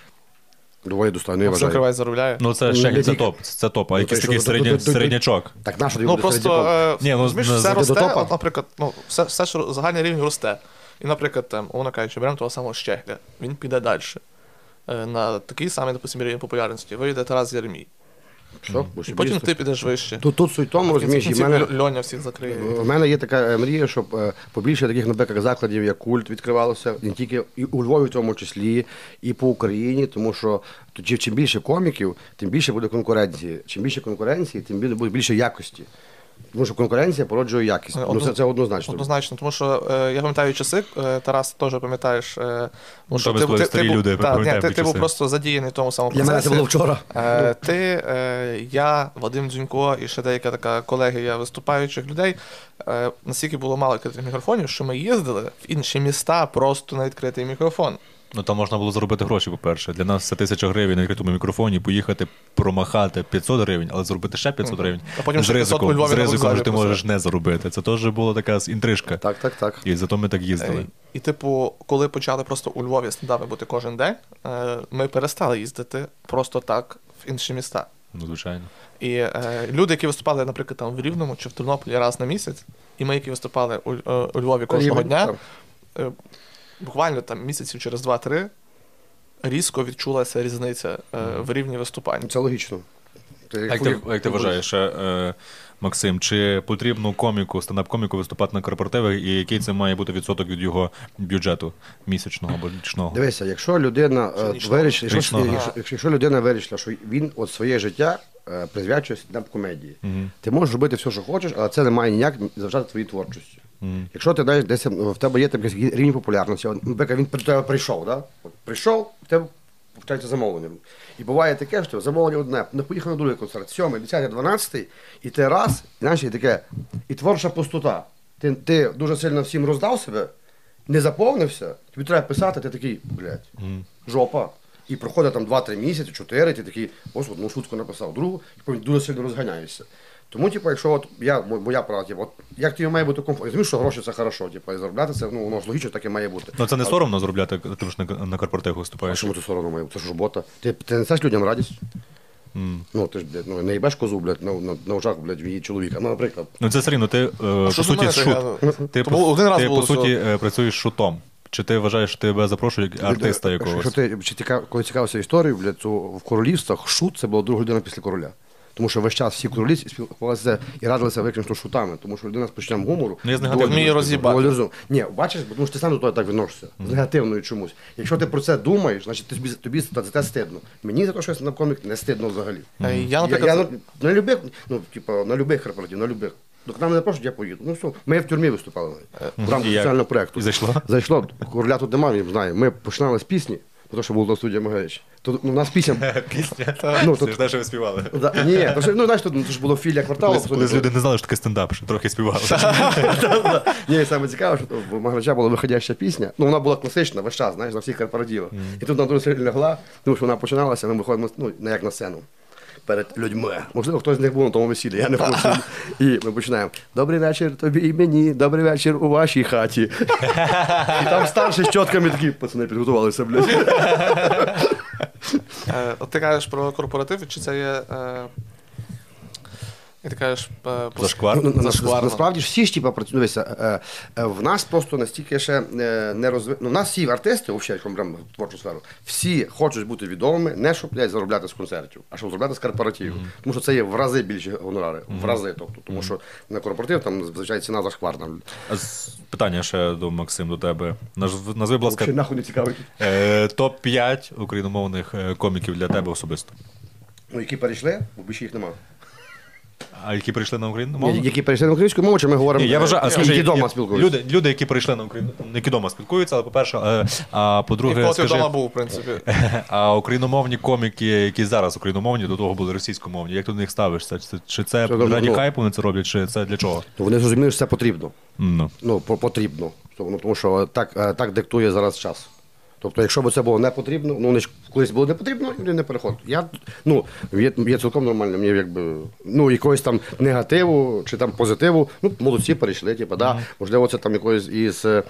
Доволі достойно, я Максим. Кривай заробляє. Ну, це Ну, ще це топ, це топ, а Ну, якийсь такий середнячок. Так наш Ну просто е, Ні, ну, розумієш, все росте, от, наприклад, ну, все, все що загальний рівень росте. І, наприклад, там, умовно кажучи, беремо того самого Щегля, він піде далі. Е, На такий самий, допустим, рівень популярності вийде Тарас Єремій. Що? І потім ти підеш вище. Тут, тут суть в тому, розумієш, і в мене, Льоня всіх закриє. У мене є така мрія, щоб е, побільше таких наприклад, закладів, як культ, відкривалося не тільки і у Львові, в тому числі, і по Україні, тому що тоді чим більше коміків, тим більше буде конкуренції. Чим більше конкуренції, тим буде більше якості. Тому що конкуренція породжує якість. Ну, це, це однозначно. Однозначно, тому що е, я пам'ятаю часи, е, Тарас теж пам'ятаєш. Е, тому що з тобою старі був- люди, та, ні, ти, ти був просто задіяний в тому самому Для мене це було вчора. Е, ти, е, я, Вадим Дзюнько і ще деяка така колегія виступаючих людей. Е, настільки було мало відкритих мікрофонів, що ми їздили в інші міста просто на відкритий мікрофон. Ну там можна було заробити гроші, по-перше. Для нас це тисяча гривень на відкритому мікрофоні, поїхати промахати 500 гривень, але заробити ще 500 гривень. А потім з ще 500 у ризиком, з ризиком, що ти можеш не заробити. Це теж була така інтрижка. Так, так, так. І зато ми так їздили. І, типу, коли почали просто у Львові стендапи бути кожен день, е, ми перестали їздити просто так в інші міста. Ну, звичайно. І е, люди, які виступали, наприклад, там в Рівному чи в Тернополі раз на місяць, і ми, які виступали у, е, у Львові кожного Рівень, дня, так. е, буквально там місяців через 2-3 різко відчулася різниця е, в рівні виступань. Це логічно. Як ти, як ти вважаєш, е, Максим, чи потрібно коміку, стендап-коміку виступати на корпоративах, і який це має бути відсоток від його бюджету місячного або річного? Дивися, якщо людина е, вирішила, якщо, якщо, якщо, людина вирішила, що він от своє життя е, присвячує стендап комедії, Мгм. ти можеш робити все, що хочеш, але це не має ніяк заважати твоїй творчості. Мгм. Якщо ти знаєш, десь ну, в тебе є там рівень популярності, наприклад, він прийшов, да? От, прийшов, в тебе повчається замовлення. І буває таке, що замовлення одне, не поїхав на другий концерт, сьомий, десятий, дванадцятий, і ти раз, і знаєш, і таке, і творча пустота. Ти, ти дуже сильно всім роздав себе, не заповнився, тобі треба писати, ти такий, блядь, жопа. І проходить там 2-3 місяці, 4, ти такий, ось одну шутку написав, другу, і дуже сильно розганяєшся. Тому, типу, якщо от я, мо- моя права, типу, от, як тобі має бути комфортно, розумієш, що гроші це хорошо, типу, і заробляти це, ну, воно ж логічно так і має бути. Ну це не Але- соромно заробляти, ти ж на, на корпоративах А виступаєш. чому це соромно має? Це ж робота. Ти, ти несеш людям радість? М. Ну, ти ж, блядь, ну, не їбеш козу, блядь, на, на, на очах, блядь, в її чоловіка. Ну, наприклад. Ну це все рівно, ти е, по що суті шут. Ти, То по, один раз ти, було по суті е, працюєш шутом. Чи ти вважаєш, що тебе запрошують як артиста якогось? ти чи цікав, коли цікавився історією, блядь, то в королівствах шут це була друга людина після короля. Тому що весь час всі королі спілкувалися і радилися виключно шутами, тому що людина з почуттям гумору. Ну, я з Вміє розум- Ні, бачиш, тому що ти сам до того так відносишся. З негативною чомусь. Якщо ти про це думаєш, значить тобі, тобі за це стидно. Мені за те, що я стендап комік не стидно взагалі. Е, Я, наприклад, я, на, на любих, ну, типу, на любих корпоративах, на любих. До к нам не запрошують, я поїду. Ну все, ми в тюрмі виступали в рамках соціального проєкту. І зайшло? Зайшло, короля тут немає, знає. Ми починали з пісні, то, що був на студії Магарич. То ну, у нас пісня. Пісня. Ну, Це ж те, що ви співали. да, ні, то, що, ну, знаєш, тут ну, то ж було філія кварталу. Колись, колись люди не знали, що таке стендап, що трохи співали. Ні, саме цікаво, що в Магарича була виходяща пісня. Ну, вона була класична весь час, знаєш, на всіх корпоративах. І тут на другу серію лягла, тому що вона починалася, ми виходимо ну, як на сцену. Перед людьми. Можливо, хтось з них був на тому весіллі, я не хочу. І ми починаємо. Добрий вечір тобі і мені, добрий вечір у вашій хаті. І там старші з чотками такі, пацани підготувалися, блядь. Е, От ти кажеш про корпоратив, чи це є. е, І ти кажеш е, по- Зашквар. Ну, на- на- Зашкварно. Насправді ж всі ж типа працюють. Дивися, е, е, в нас просто настільки ще е, не розви... Ну, в нас всі артисти, взагалі, якщо беремо творчу сферу, всі хочуть бути відомими, не щоб блядь, заробляти з концертів, а щоб заробляти з корпоративів. Тому що це є в рази більші гонорари. В рази. Тобто, тому що на корпоратив там зазвичай ціна зашкварна. А з- Питання ще до Максим, до тебе. Наз- Назви, будь ласка, нахуй не цікавить. е, топ-5 україномовних коміків для тебе особисто. Ну, які перейшли, бо більше їх немає. А які прийшли на Україну мову? Які перейшли на українську мову, чи ми говоримо, Ні, я вважаю, а е, скажи, які вдома спілкуються? люди, люди, які прийшли на Україну, які вдома спілкуються, але по-перше, е, а по-друге, коли ти скажи, вдома був, в принципі. а україномовні коміки, які зараз україномовні, до того були російськомовні, як ти до них ставишся? Чи, чи це Це, ну, раді ну, хайпу вони це роблять, чи це для чого? Ну, Вони зрозуміли, що це потрібно. Ну. Ну, по- потрібно. Тому що так, е, так диктує зараз час. Тобто, якщо б це було не потрібно, ну колись було не потрібно, люди не переходять. Я ну є, є цілком нормально. Мені якби ну якогось там негативу чи там позитиву. Ну молодці перейшли. Типу, да. Можливо, це там якоїсь із е,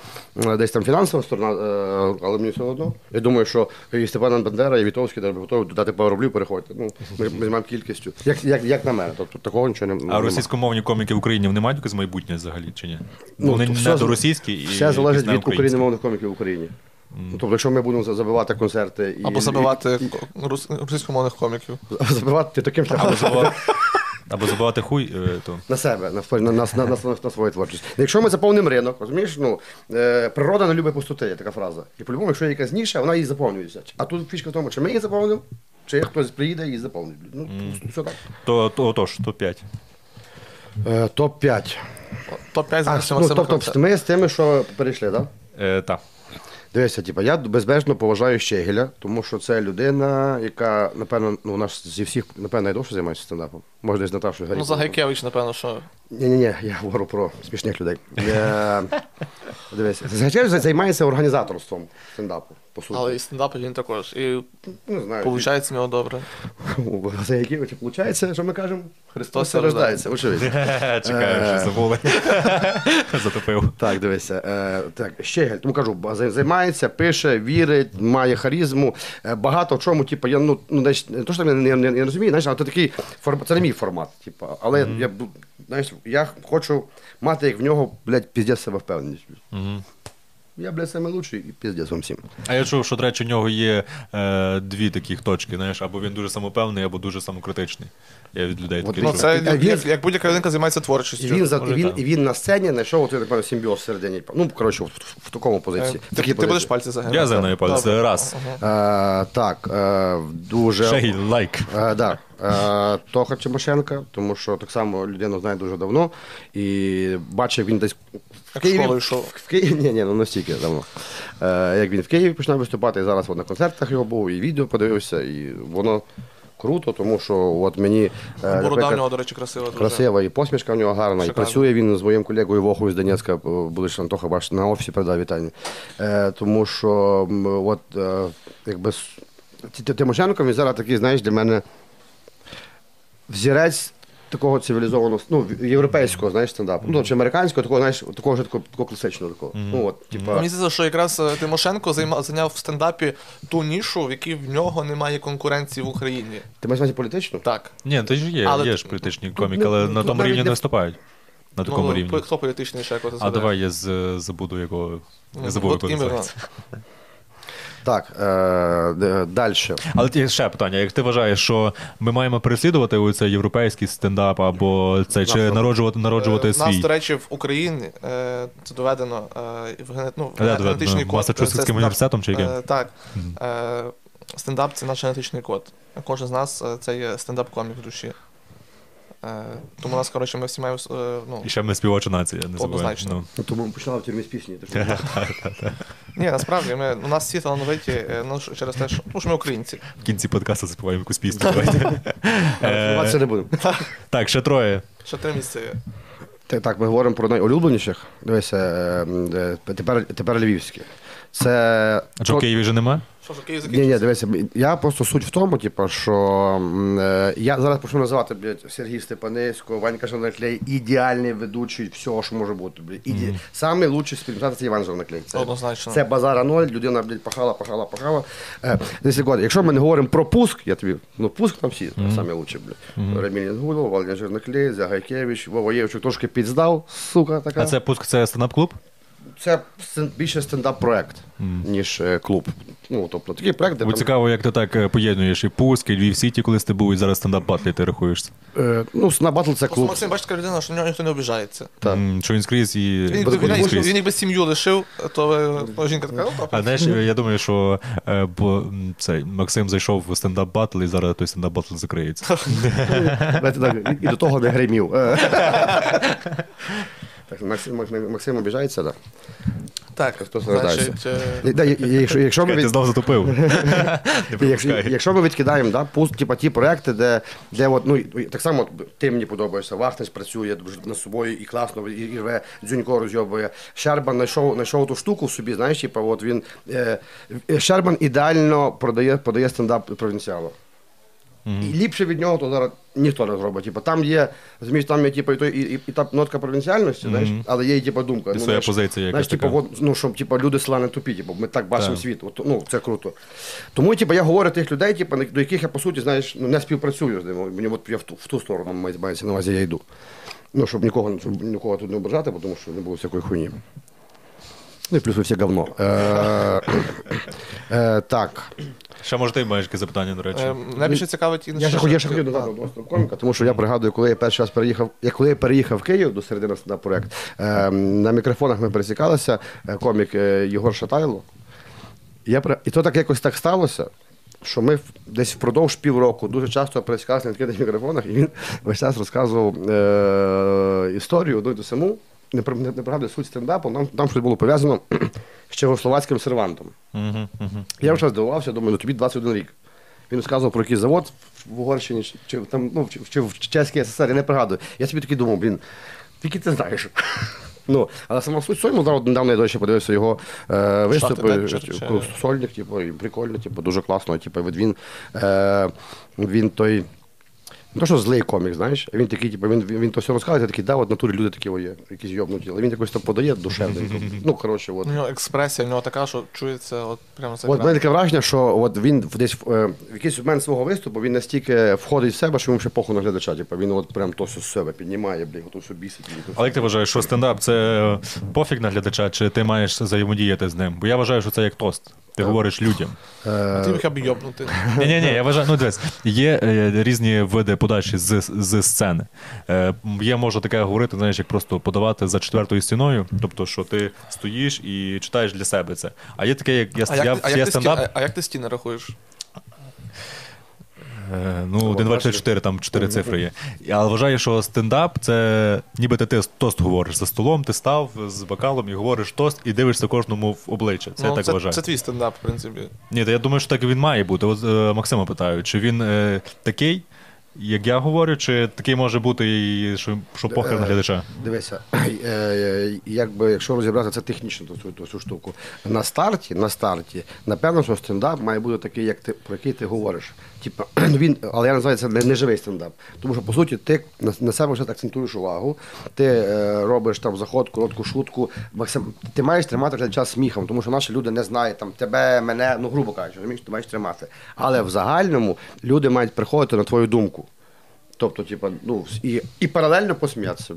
десь там фінансова сторона, е, але мені все одно. Я думаю, що і Степан Бандера, і Вітовський даже готові додати пару рублів, переходьте. Ну ми, ми маємо кількістю. Як, як, як на мене, тобто такого нічого не А російськомовні коміки в Україні вони мають якесь майбутнє взагалі чи ні? Ну, вони то не все російські і Все залежить від україномовних коміків в Україні. Ну, тобто, якщо ми будемо забивати концерти і Або забивати ко- рус- російськомовних коміків. забивати таким шляхом Або забивати, або забивати хуй, е, то на себе, на, свою- на, на, на, на, на свою творчість. Якщо ми заповнимо ринок, розумієш, ну е, природа не любить пустоти, є така фраза. І по-любому, якщо є якась ніша, вона її заповнюється. А тут фішка в тому, чи ми її заповнимо, чи хтось приїде і заповнить. Ну, все так. то, то отож, топ-5. Е, топ-5. Топ-5 А, ну, тобто ми з тими, що перейшли, так? Да? Е, так. Дивися, типу, я безбежно поважаю Щегеля, тому що це людина, яка, напевно, ну, у нас зі всіх, напевно, найдовше займається стендапом. Можна з Наташою Ну, за Гайкевич, напевно, що. Ні-ні-ні, я говорю про смішних людей. Е, Дивися, Гайкевич займається організаторством стендапу, по суті. Але і стендап він також. І Не знаю. виходить в нього добре. У Гайкевича виходить, що ми кажемо? Христос рождається, очевидно. Чекаю, що забули. Затопив. Так, дивися. Е, так, Щегель, тому кажу, ба- зай- займається, пише, вірить, має харизму. Е, багато в чому, типу, я ну, ну десь, не то, що я не, не, не розумію, знаєш, але це такий формат, це не мій формат. Типу, але я, бу- знаєш, я хочу мати, як в нього, блядь, піздець себе впевненість. Я, блядь, саме лучший і піздець вам всім. А я чув, що, до речі, у нього є е, дві таких точки, знаєш, або він дуже самопевний, або дуже самокритичний. Я від людей От таке Ну, чув. це як, він- як, як будь-яка людинка займається І творчістю. він, за, і може, він, так. і він на сцені знайшов от, напевно, симбіоз всередині. Ну, коротше, в, в, в такому Е, позиції. Ти, ти позиції. будеш пальці загинати? Я загинаю пальці. Добре. Раз. Ага. Е, так, е, дуже. Шегіль, лайк. Е, да. Е, Тоха Тимошенка, тому що так само людину знає дуже давно. І бачив він десь в Як в школу йшов. В Києві, ні, ні, ну настільки давно. Е, як він в Києві починав виступати, і зараз от на концертах його був, і відео подивився, і воно круто, тому що от мені. е, Борода наприклад, в нього, до речі, красива. дуже. Красива і посмішка в нього гарна, і Шикарно. працює він з моїм колегою Вохою з Донецька, були ж Антоха бач, на офісі передав вітання. Е, тому що м, от, е, якби с- Ті- Ті- Тимошенко, він зараз такий, знаєш, для мене взірець такого цивілізованого, ну, європейського, знаєш, стендапу. Ну, чи американського, такого, знаєш, такого ж такого, такого класичного такого. Ну, от, типа, Мені здається, що якраз е, Тимошенко займа- зайняв в стендапі ту нішу, в якій в нього немає конкуренції в Україні. ти маєш увазі політично? Так. Ні, то ж є, Але- є ж політичні коміки, ну, але ну, на тому рівні не- виступають. На такому Ну, рівні. Хто політичний ще якось А давай я з, забуду якого. Я забув, От як. Так, е, далі. Але ще питання: як ти вважаєш, що ми маємо переслідувати цей європейський стендап, або це чи Нас- народжувати народжувати Е, свій? Нас, до речі, в Україні е, це доведено е, в ну, де генетичний код. Масачусетським університетом чи яким? Е, Так. Е, Стендап це наш генетичний код. Кожен з нас е, це є стендап-комік в душі. Е, Тому нас, коротше, ми всі маємо. е, Ну, І ще ми співоча нація, не забуваємо. Однозначно. Ну. Ну, тому починала в тюрмі з пісні. Ні, насправді ми, у нас всі талановиті, е, ну, через те, що, ну, що ми українці. В кінці подкасту заспіваємо якусь пісню. Це не будемо. Так, ще троє. Ще три місця Так, ми говоримо про найулюбленіших. Дивися, тепер, тепер львівські. Це. А що в Києві вже нема? Що ж, Київ Ні, ні, закінчився? дивися, я просто суть в тому, типу, що м, е, я зараз почну називати блядь, Сергій Степаницького, Ванька Жовнаклей, ідеальний ведучий всього, що може бути. Блядь. Іде... Самий лучший співпраця це Іван Жовнаклей. Це, Однозначно. Це базара ноль, людина блядь, пахала, пахала, пахала. Е, десь секунд, якщо ми не говоримо про пуск, я тобі, ну пуск там всі mm самі лучші, блядь. Реміль Інгулов, Валерій Жовнаклей, Загайкевич, Вова Євчук трошки підздав, сука така. А це пуск, це стендап-клуб? Це більше стендап-проект, ніж е, клуб. Ну, тобто такий проект, де Бо там- цікаво, як ти так е, поєднуєш і пуск, і Львів Сіті, коли ти був, і зараз стендап батлі ти рахуєш. Е, ну, на батл це клуб. Максим, бачиш, така людина, що на нього ніхто не обіжається. Так. М, Що він скрізь і Він, він, він, скрізь. він якби сім'ю лишив, то ну, жінка така, ну, А знаєш, я думаю, що е, бо цей Максим зайшов в стендап батл, і зараз той стендап батл закриється. І, і до того не гримів. Е. Так, Максим, Максим, Максим обіжається, так. Так, Хто значить, е, Да, і Якщо, якщо, ми Ти знов затопив. Не якщо, якщо ми відкидаємо да, пуст, типа, ті проекти, де, де от, ну, так само от, ти мені подобаєшся, Вахтич працює над собою і класно, і, і рве, Дзюнько розйобує. Щербан знайшов, знайшов ту штуку в собі, знаєш, типа, от він, е, е, Щербан ідеально продає, подає стендап провінціалу. І ліпше від нього то зараз ніхто не зробить. Типу, там є, розумієш, там є типу, і, той, і, і, і та нотка провінціальності, знаєш, але є і типу, думка. І своя позиція знаєш, типу, от, ну, щоб типу, люди села не тупі, типу, ми так бачимо світ. От, ну, це круто. Тому типу, я говорю тих людей, типу, до яких я по суті знаєш, ну, не співпрацюю з ними. Мені от я в ту, в ту сторону мається на увазі я йду. Ну, щоб нікого, щоб нікого тут не ображати, тому що не було всякої хуйні. Ну і плюс ви всі говно. Е, е, так. Ще може ти маєш якесь запитання, до речі. е, мене більше цікавить Я ще, я ще хотів додати одного коміка, тому що я пригадую, коли я перший раз переїхав, я коли я переїхав в Київ до середини на проект, е, на мікрофонах ми пересікалися, е, комік е, Єгор Шатайло. Я, при- і то так якось так сталося, що ми в- десь впродовж півроку дуже часто пересікалися на відкритих мікрофонах, і він весь час розказував е, історію одну й ту саму. Не, не, не пригадую суть стендапу, нам там щось було пов'язано з чехословацьким сервантом. Я вже здивувався, думаю, ну тобі 21 рік. Він розказував про якийсь завод в Угорщині чи, там, ну, чи, чи в Чеській СССР, я не пригадую. Я собі такий думав, блін, тільки ти знаєш. Ну, але сама суть зараз недавно я дощі подивився його е, виступи. Чи- Сольник, типу, прикольно, типу, дуже класно. Типу, він, е, він той. Не то, що злий комік, знаєш, він такий, типу, він, він, він то все розказує, я такий, да, от в натурі люди такі о, є, якісь йобнуті, але він якось там подає душевно. Ну, коротше, от. У нього експресія, у нього така, що чується от прямо за От мене таке враження, що от він в- десь в, е, в якийсь момент свого виступу він настільки входить в себе, що йому ще похуй на глядача. Типу, він от прям то все з себе піднімає, блін, то все бісить. блін, то Але як ти вважаєш, що стендап це пофіг на глядача, чи ти маєш взаємодіяти з ним? Бо я вважаю, що це як тост. Ти говориш людям. Ти їх обйобнути. Ні, ні, ні, я вважаю, ну дивись, є е, різні види подачі з, з сцени. Е, є, можна таке говорити, знаєш, як просто подавати за четвертою стіною, тобто, що ти стоїш і читаєш для себе це. А є таке, як я, А як, я, а, я як ти стендап. а, а як ти стіни рахуєш? Е, Ну, 1, 2, 3, 4, там 4 цифри є. Але вважаю, що стендап це ніби ти, тост говориш за столом, ти став з бокалом і говориш тост, і дивишся кожному в обличчя. Це я так це, вважаю. це твій стендап, в принципі. Ні, та я думаю, що так він має бути. От е, Максима питаю, чи він е, такий, як я говорю, чи такий може бути, і що, що похер на глядача? Дивися, е, е, якби, якщо розібрати це технічно ту, ту, цю штуку. На старті, на старті, напевно, що стендап має бути такий, як ти, про який ти говориш. Типа, він, але я називаю це не, живий стендап. Тому що, по суті, ти на, на себе вже акцентуєш увагу, ти е, робиш там заход, коротку шутку. Максим, ти маєш тримати глядача сміхом, тому що наші люди не знають там тебе, мене, ну грубо кажучи, розумієш, ти маєш тримати. Але в загальному люди мають приходити на твою думку. Тобто, типа, ну, і, і паралельно посміятися.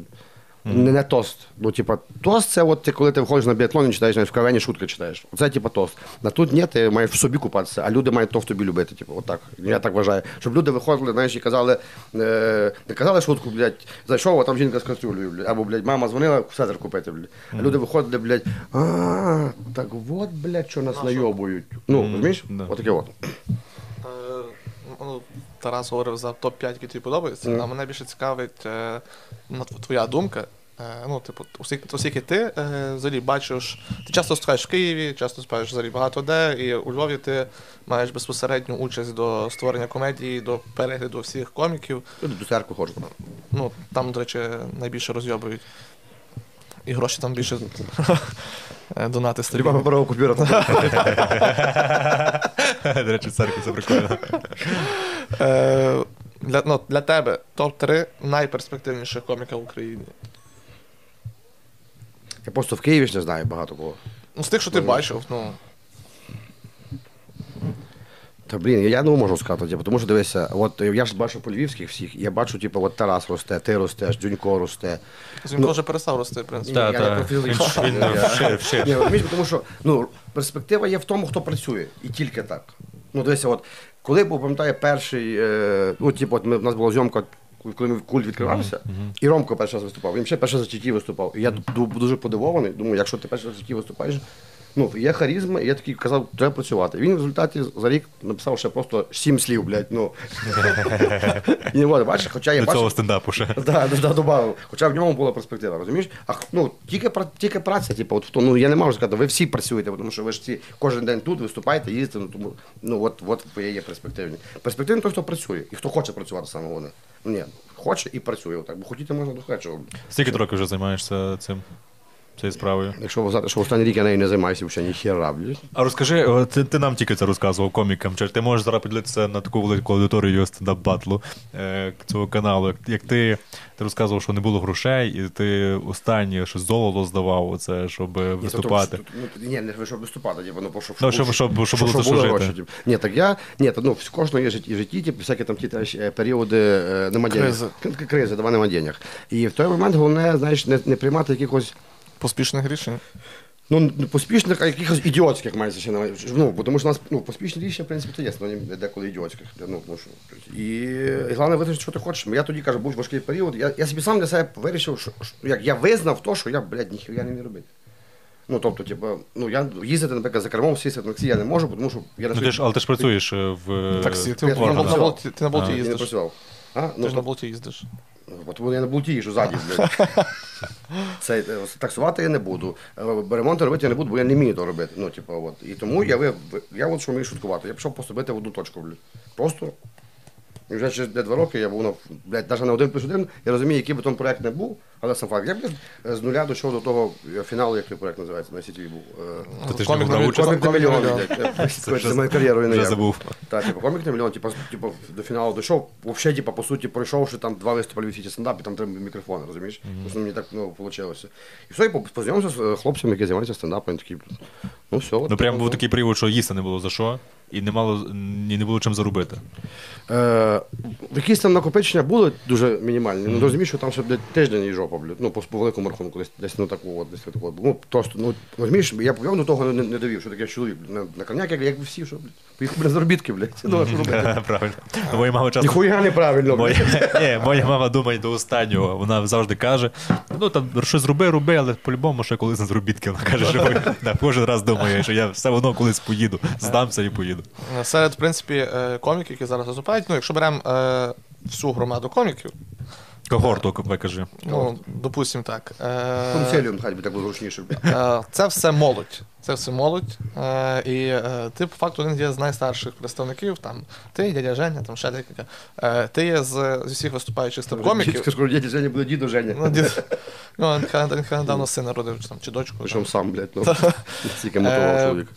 Не, не тост. Ну, типа, тост це от ти, коли ти виходиш на біатлон і читаєш навіть в кавені шутки читаєш. Це типа тост. На тут ні, ти маєш в собі купатися, а люди мають то в тобі любити. Типу, отак. Я так вважаю. Щоб люди виходили, знаєш, і казали, е, не казали шутку, блядь, зайшов, а там жінка з кастрюлею, блядь. Або, блядь, мама дзвонила сетер купити, блядь. А люди виходили, блядь, а, так от, блядь, що нас найобують. Ну, розумієш? Отаке от. Тарас говорив за топ-5, які тобі подобаються, а мене більше цікавить е, ну, твоя думка. Е, ну, типу, оскільки, оскільки ти е, взагалі бачиш, ти часто виступаєш в Києві, часто виступаєш взагалі багато де, і у Львові ти маєш безпосередню участь до створення комедії, до перегляду всіх коміків. До церкви ходжу. Ну, там, до речі, найбільше розйобують. І гроші там більше донати донати Люба паперова купюра. До речі, в церкві це прикольно. Е, для, ну, для тебе топ-3 найперспективніших коміка в Україні. Я просто в Києві ж не знаю багато кого. Ну, з тих, що ти бачив, ну. Та блін, я не можу сказати, типу, тому що дивися, от я ж бачу по львівських всіх, я бачу, типу, от Тарас росте, ти ростеш, Дзюнько росте. Він Ну, вже перестав рости, в принципі. Та, я та. не профілі- Він- він вшир, вшир. Тому що ну, перспектива є в тому, хто працює, і тільки так. Ну, дивися, от, коли був, пам'ятаю, перший, е, ну, типу, от ми, в нас була зйомка, коли ми культ відкривався, і Ромко перший раз виступав. Він ще перший раз в житті виступав. І я ду- дуже подивований, думаю, якщо ти перший раз в житті виступаєш, ну, є харизма, і я такий казав, треба працювати. Він в результаті за рік написав ще просто сім слів, блядь, ну. І от, бачиш, хоча я До бачив, цього стендапу ще. Да, да, да, добавив. Хоча в ньому була перспектива, розумієш? А ну, тільки, пра- тільки праця, типу, от, в ну, я не можу сказати, ви всі працюєте, тому що ви ж всі кожен день тут виступаєте, їздите, ну, тому, ну, от, от ви є перспективні. Перспективні той, хто працює, і хто хоче працювати саме вони. Ну, ні, хоче і працює, отак, бо хотіти можна до хечого. Скільки ти років вже займаєшся цим? Цією справою. Якщо ви що останній рік я нею не займаюся, взагалі ні хера, блядь. А розкажи, ти, ти нам тільки це розказував комікам. Чи ти можеш зараз поділитися на таку велику аудиторію стендап батлу е, цього каналу? Як, як ти, ти розказував, що не було грошей, і ти останнє щось золото здавав, оце, щоб е, Ні, виступати. то- то- ну, ні, не щоб виступати, типу, ну, бо щоб, Ну, щоб- щоб- щоб було за що жити. гроші, типу. Ні, так я, ні, то, ну, в кожного є житті, житті, типу, всякі там ті теж, е, періоди е, нема денег. Кризи. Кризи, давай нема денег. І в той момент головне, знаєш, не, не приймати якихось Поспішних рішень. Ну, не поспішних, а якихось ідіотських мається ще на ну, бо тому що у нас ну, поспішні рішення, в принципі, то є, але деколи ідіотських. Ну, тому що, і, і головне визначити, що ти хочеш. Я тоді кажу, був важкий період. Я, я собі сам для себе вирішив, що, що як я визнав то, що я, блядь, ніхія не вмію робити. Ну, тобто, типу, ну, я їздити, наприклад, за кермом, сісти на таксі я не можу, тому що я на Ну, ти ж, але ти ж працюєш е, в Таксі. Ти, я на, теж на, працював. болті, ти на болті А, я не їздиш. працював. А? Ти Ну, ж на болті їздиш. От я на болті їжджу ззаді. блядь. Це, е, таксувати я не буду. е, Ремонт робити я не буду, бо я не вмію то робити. Ну, типу, от. І тому я, ви- ви- я от що вмію шуткувати. Я пішов просто бити в одну точку, блядь. Просто. І вже через блядь, два роки я був на, блядь, навіть на один плюс один, я розумію, який би там проект не був, але сам факт. Я блядь, з нуля дійшов до того е, фіналу, як той проект називається, на сіті був. е, ти ж Комік не брав на участь? Комік на мільйон. Це кар'єру і не забув. Так, типу, комік на мільйон, типу, типу, до фіналу дійшов, взагалі, типу, по суті, пройшовши там два виступи Львів Сіті стендап, і там три мікрофони, розумієш? Просто мені так ну, вийшло. І все, і познайомився з е, хлопцями, які займаються стендапом, і такі, ну все. Ну прям типу, був такий період, що їсти не було за що, і не мало і не було чим заробити. Е, якісь там накопичення були дуже мінімальні. Ну, розумієш, що там ще блядь, тиждень і жопа, блядь. Ну, по, по великому рахунку, десь, десь ну таку от, десь таку от. Ну, просто, ну, розумієш, я я до того не, не довів, що таке чоловік, блядь, на, на коняк, як, як всі, що, блядь. Поїхав, блядь, заробітки, блядь. Ну, що робити? Правильно. Ну, Моя мама часто Ніхуя неправильно. Моя, ні, моя мама думає до останнього. Вона завжди каже: ну там щось зроби, роби, але по-любому ще колись на заробітки. Вона каже, що кожен раз думає, що я все одно колись поїду, здамся і поїду. Е, Серед, в принципі, е, коміків, які зараз виступають, ну, якщо беремо е, всю громаду коміків, Когорту, кажи. ну, допустимо так. Консиліум, хай би так було зручніше. Це все молодь. Це все молодь. Е, І е, ти, по факту, один є з найстарших представників. Там, ти, дядя Женя, там ще декілька. Е, Ти є з, зі всіх виступаючих стендкоміків. Скажу, діти Женя буде діду Женя. Ну, дід- ну, він хай- недавно сина родив, чи, там, чи дочку. Причому сам, блядь, ну. Стільки мотивував чоловік.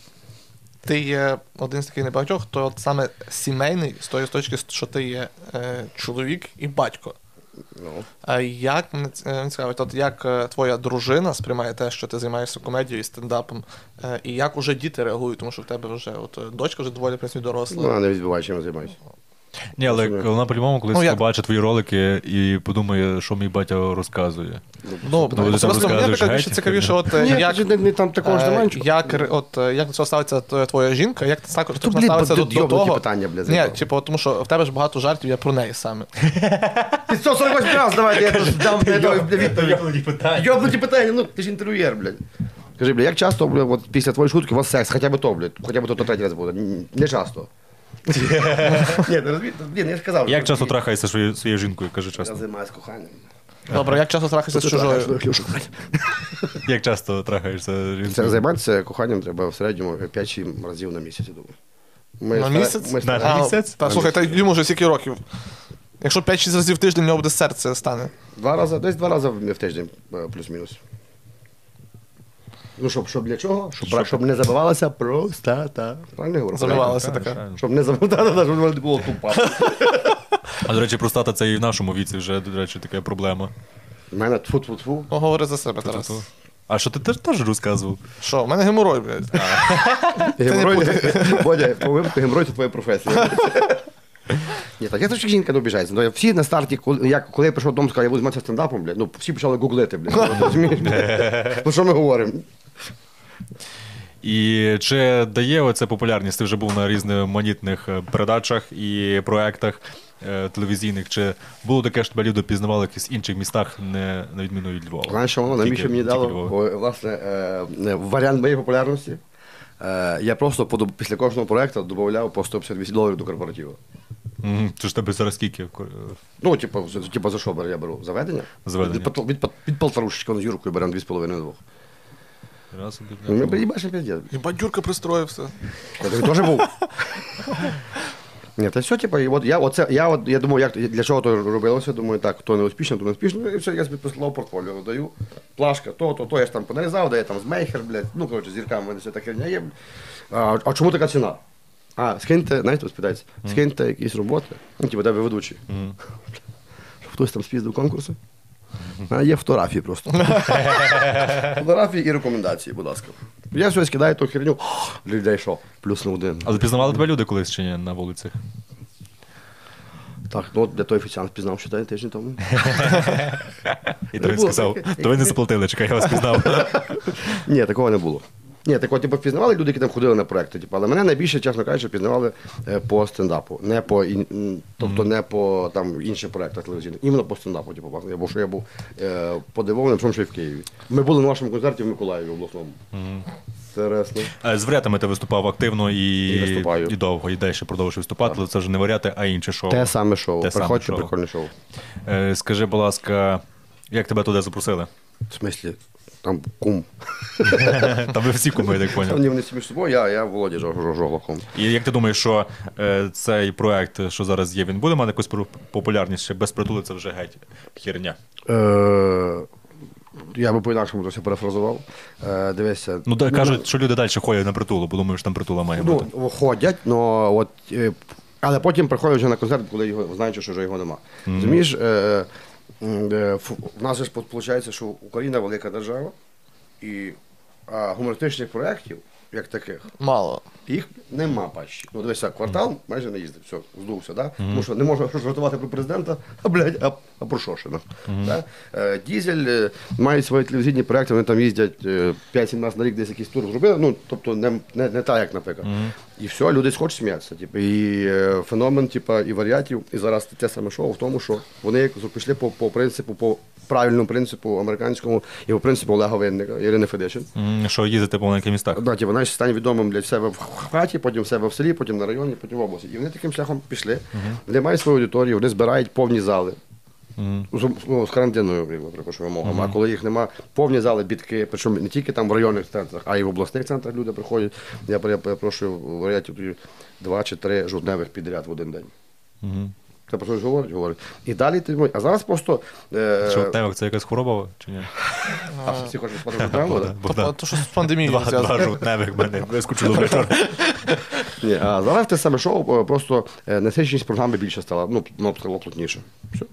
Ти є один з таких небагатьох, хто от саме сімейний, з тої точки, що ти є е, чоловік і батько. No. А як е, цікавить, от як е, твоя дружина сприймає те, що ти займаєшся комедією і стендапом, е, і як уже діти реагують, тому що в тебе вже от дочка вже доволі в принципі доросла. Ну, вона не відбуває, чим я займаюся. Ні, але вона по-любому колись Ну, як? побачить твої ролики і подумає, що мій батя розказує. Ну, Ну, ти там мені наприклад, більше цікавіше, от як, не, не, там такого ж е, як, от, як до цього ставиться твоя жінка, як також То, ставиться до, до того. питання, блядь, Ні, типу, тому що в тебе ж багато жартів є про неї саме. Ти 148 раз давайте, я просто дам відповідь. Йобнуті питання, ну ти ж інтерв'юєр, блядь. Скажи, блядь, як часто, блядь, от після твоєї шутки у вас секс, хоча б то, блядь, хоча б то, то третій раз буде. Не часто. Ні, ти розумієш? Блін, я ж казав. Як часто трахаєшся своєю своєю жінкою, кажи Я займаюся коханням. Добре, як часто трахаєшся з чужою? Як часто трахаєшся Це жінкою? займатися коханням треба в середньому 5-7 разів на місяць, я думаю. Ми На стара- місяць? Ми На А, місяць? Та слухай, та йому вже скільки років. Якщо 5-6 разів в тиждень, в нього буде серце стане. Два рази, десь два рази в в тиждень, е, плюс-мінус. Ну, щоб, щоб для чого? Щоб, щоб, не забивалася простата. Правильно говорю? Забивалася така. правильно. Щоб не забивалася, щоб не було тупа. А до речі, простата це і в нашому віці вже, до речі, така проблема. У мене тфу-тфу-тфу. Ну, говори за себе, Тарас. А що ти теж теж розказував? Що, в мене геморой, блядь. Геморой, Бодя, по випадку геморой це твоя професія. Ні, так я трошки жінка не обіжається. Ну, всі на старті, коли я, коли я прийшов додому, сказав, я буду займатися стендапом, блядь, ну всі почали гуглити, блядь. Ну, розумієш? Про що ми говоримо? І чи дає оце популярність? Ти вже був на різноманітних е, передачах і проектах е, телевізійних. Чи було таке, що тебе люди пізнавали в якихось інших містах, не на відміну від Львова? Знаєш, що воно навіщо мені дало? Львова. О, Власне, е, варіант моєї популярності. Я просто після кожного проєкту додавав по 158 доларів до корпоративу. Це ж тебе зараз скільки? Ну, типу, типу, за що я беру? Заведення? Заведення. Від, від, від, від полторушечки з Юркою беремо 2,5-2. Раз, собі, Ну, приїбаш піздець. Єбать, Юрка пристроївся. Я тобі теж був. Ні, це все, типу, і от я, оце, я, от, я думаю, як, для чого то робилося, думаю, так, хто не успішно, то не успішно, і все, я собі прислав портфоліо, даю, плашка, то, то, то, я ж там понарізав, де я там з мейхер, блядь, ну, коротше, зірками, в мене вся та херня є. А, а чому така ціна? А, скиньте, знаєте, спитається, скиньте якісь роботи, ну, типу, де ви ведучий. Щоб хтось там спіздив конкурси. А є фотографії просто. фотографії і рекомендації, будь ласка. Я все скидаю ту херню, людей що, плюс на один. Але пізнавали тебе люди колись чи ні на вулицях? Так, ну для де той офіціант пізнав, що тиждень тому. І то він сказав, то ви не заплатили, чекай, я вас пізнав. Ні, такого не було. Ні, такого типу, пізнавали люди, які там ходили на проекти. Типу, але мене найбільше, чесно кажучи, пізнавали е, по стендапу. Не по, ін- м, тобто не по там, інших проектах телевізійних. Іменно по стендапу. Типу, я був, що я був е, подивований, в тому, що і в Києві. Ми були на вашому концерті в Миколаєві обласному. Інтересно. Е, З варіатами ти виступав активно і, І виступаю. і довго, і далі продовжуєш виступати, але це вже не варіати, а інше шоу. Те саме шоу. Те саме Приходьте, шоу. прикольне шоу. Е, Скажи, будь ласка, як тебе туди запросили? В смислі, там кум. Там ви всі куми, я так поняв. ні, вони між собою, я, я Володя Жо- Жоглаком. І як ти думаєш, що е, цей проект, що зараз є, він буде мати якусь популярність? Чи без притули це вже геть херня? Е, я би по-інакшому це все перефразував. Е, дивися. Ну, да, кажуть, що люди далі ходять на притулу, бо думаю, що там притула має бути. Ну, ходять, но от, е, але потім приходять вже на концерт, коли його знають, що вже його нема. Розумієш, ф- в нас ж виходить, що Україна велика держава, і а, гумористичних проєктів, як таких, Мало. Їх нема пащі. Ну, дивися, квартал майже не їздив, все, здувся, да? тому що не можна жартувати про президента, а блядь, а, а про Шошина. Да? Е, Дізель е, мають свої телевізійні проекти, вони там їздять е, 5-7 разів на рік десь якийсь тур зробили, ну, тобто не, не, не так, як наприклад. І все, люди хочуть сміятися. Типу, і е, феномен, типу, і варіатів, і зараз те саме шоу в тому, що вони як пішли по, по принципу, по правильному принципу американському і по принципу Олега Винника, Ірини Федишин. М, Що їздити по маленьких містах. Да, типу, знаєш, стань відомим для себе в хаті, потім в себе в селі, потім на районі, потім в області. І вони таким шляхом пішли. Вони мають свою аудиторію, вони збирають повні зали. З, ну, з карантинною припишу, вимогами. А коли їх нема, повні зали, бітки, причому не тільки там в районних центрах, а й в обласних центрах люди приходять. Я перепрошую, в варіаті два чи три жовтневих підряд в один день. Це про щось говорить, говорить. І далі ти. А зараз просто. Е, Що темок це якась хвороба чи ні? а, всі хочуть спати? Тобто, то, що з пандемією Два, жовтневих мене вискочило вчора. Ні, а зараз те саме шоу, е, просто е, насиченість програми більше стала, ну, ну стало плотніше. Все.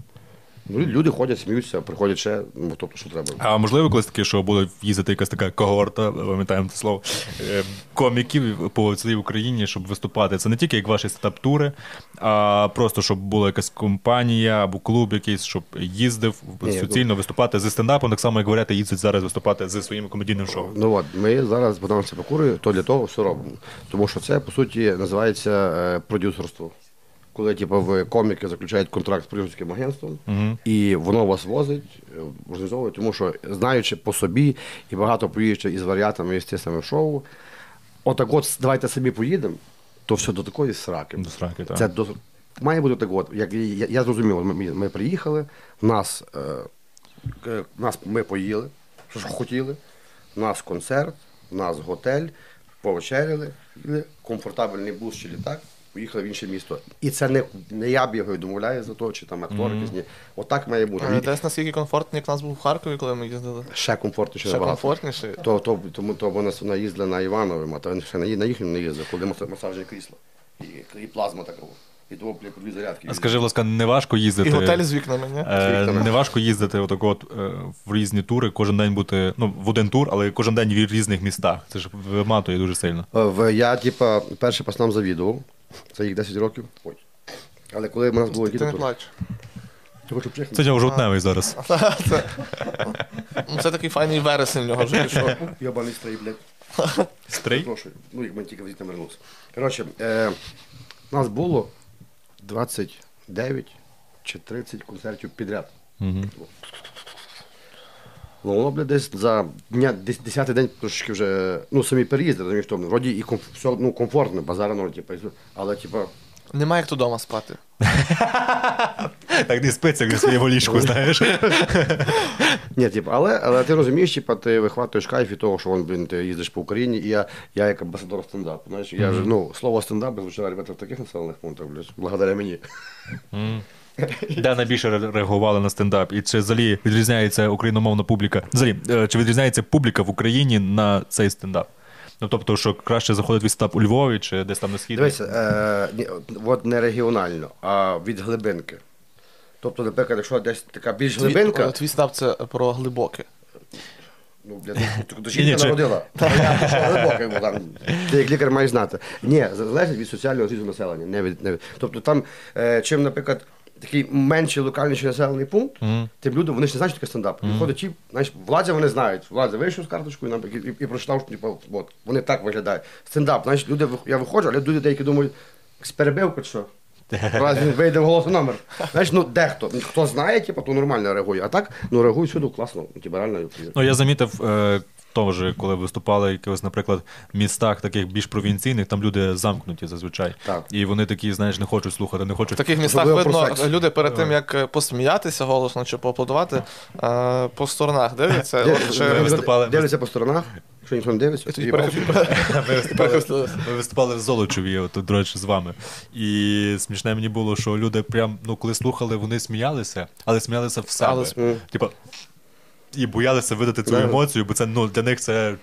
Ну, люди ходять, сміються, приходять ще, ну, тобто, що треба. А можливо, колись таке, що буде їздити якась така когорта, пам'ятаємо це слово, е, коміків по цілій Україні, щоб виступати. Це не тільки як ваші стартап-тури, а просто щоб була якась компанія або клуб якийсь, щоб їздив Ні, суцільно виступати зі стендапом, так само, як говорять, їздять зараз виступати зі своїм комедійним шоу. Ну от, ми зараз з Богданом Цепакурою то для того все робимо. Тому що це, по суті, називається е, продюсерство. Коли типу, в коміки заключають контракт з продюсерським агентством, і воно вас возить, е, організовує, тому що знаючи по собі і багато поїжджає із варіатами, і з тим самим шоу, отак от давайте самі поїдемо, то все до такої сраки. До сраки, так. Це до... має бути так от. Як я, я зрозумів, ми, ми приїхали, нас е, е, нас ми поїли, що ж хотіли. У нас концерт, у нас готель, повечеряли, комфортабельний бус чи літак, поїхали в інше місто. І це не, не я бігаю, домовляю за то, чи там актор якийсь. Ні. Отак має бути. І Десь наскільки комфортно, як нас був в Харкові, коли ми їздили. Ще комфортніше Ще комфортніше. То, то, тому то вона вона їздила на Іванові, а то він ще на, на їхньому не їздив, коли маса- масажне крісло. І, і плазма такого. І того бля, по дві зарядки. А скажи, будь ласка, не важко їздити. І готель з вікнами, ні? Е, Вікнами. не важко їздити отак от, е, в різні тури, кожен день бути, ну, в один тур, але кожен день в різних містах. Це ж виматує дуже сильно. Е, В, я, типа, перший пацанам завідував. Це їх 10 років. Ой. Але коли в нас було Ти не діти, плач. я хочу. Це нього жовтневий зараз. Це, ну, це такий файний вересень в нього вже пішов. Йобаний стрій, блядь. Стрий? Прошу. Ну, як ми тільки звідти вернувся. Коротше, е, нас було 29 чи 30 концертів підряд. Ну, воно, блядь, десь за дня, десь 10 день трошки вже, ну, самі переїзди, розумієш, тому. Вроді і комф, все, ну, комфортно, базарно, типу, але, типу, Нема як вдома спати. Так не спиться, як своєму ліжку, знаєш. Ні, типу, але, але ти розумієш, типу, ти вихватуєш кайф від того, що вон, блін, ти їздиш по Україні, і я, я як амбасадор стендапу. Знаєш, я ж, ну, слово стендап звучало ребята в таких населених пунктах, блядь, благодаря мені. Де найбільше реагували на стендап? І чи взагалі відрізняється україномовна публіка? Взагалі, е, чи відрізняється публіка в Україні на цей стендап? Ну тобто, що краще заходить від стендап у Львові чи десь там на схід? Дивися, е, от- не регіонально, а від глибинки. Тобто, наприклад, якщо десь така більш глибинка, Твій, твій став це про глибоке. ну, ну, до жінки народила. Ти як лікар маєш знати. Ні, залежить від соціального зрізу населення. Не від, не від. Тобто там, е, чим, наприклад, такий менший локальніший населений пункт, тим люди, вони ж не знають, що таке стендап. Виходить, ті, знаєш, владі вони знають. Владі вийшов з карточкою нам, і, і, і прочитав, що типу, от, вони так виглядають. Стендап, знаєш, люди, я виходжу, але люди деякі думають, з перебивки чи що. Вийде в голосу номер. Знаєш, ну дехто. Хто знає, типу, то нормально реагує. А так, ну реагують всюди класно. Ну, типу, реально. Ну, я замітив, е, теж, коли виступали в якихось, наприклад, містах таких більш провінційних, там люди замкнуті зазвичай. Так. І вони такі, знаєш, не хочуть слухати, не хочуть. В таких містах Особливо про видно, секс. люди перед тим, як е, посміятися голосно чи поаплодувати, е, по сторонах дивляться. от, чи- ви виступали- Дивляться по сторонах, якщо ніхто не дивиться, тоді Ми виступали, ми виступали в Золочеві, от, до речі, з вами. І смішне мені було, що люди прям, ну, коли слухали, вони сміялися, але сміялися в себе. Але см- Типа, і боялися видати цю емоцію, бо це ну, для них це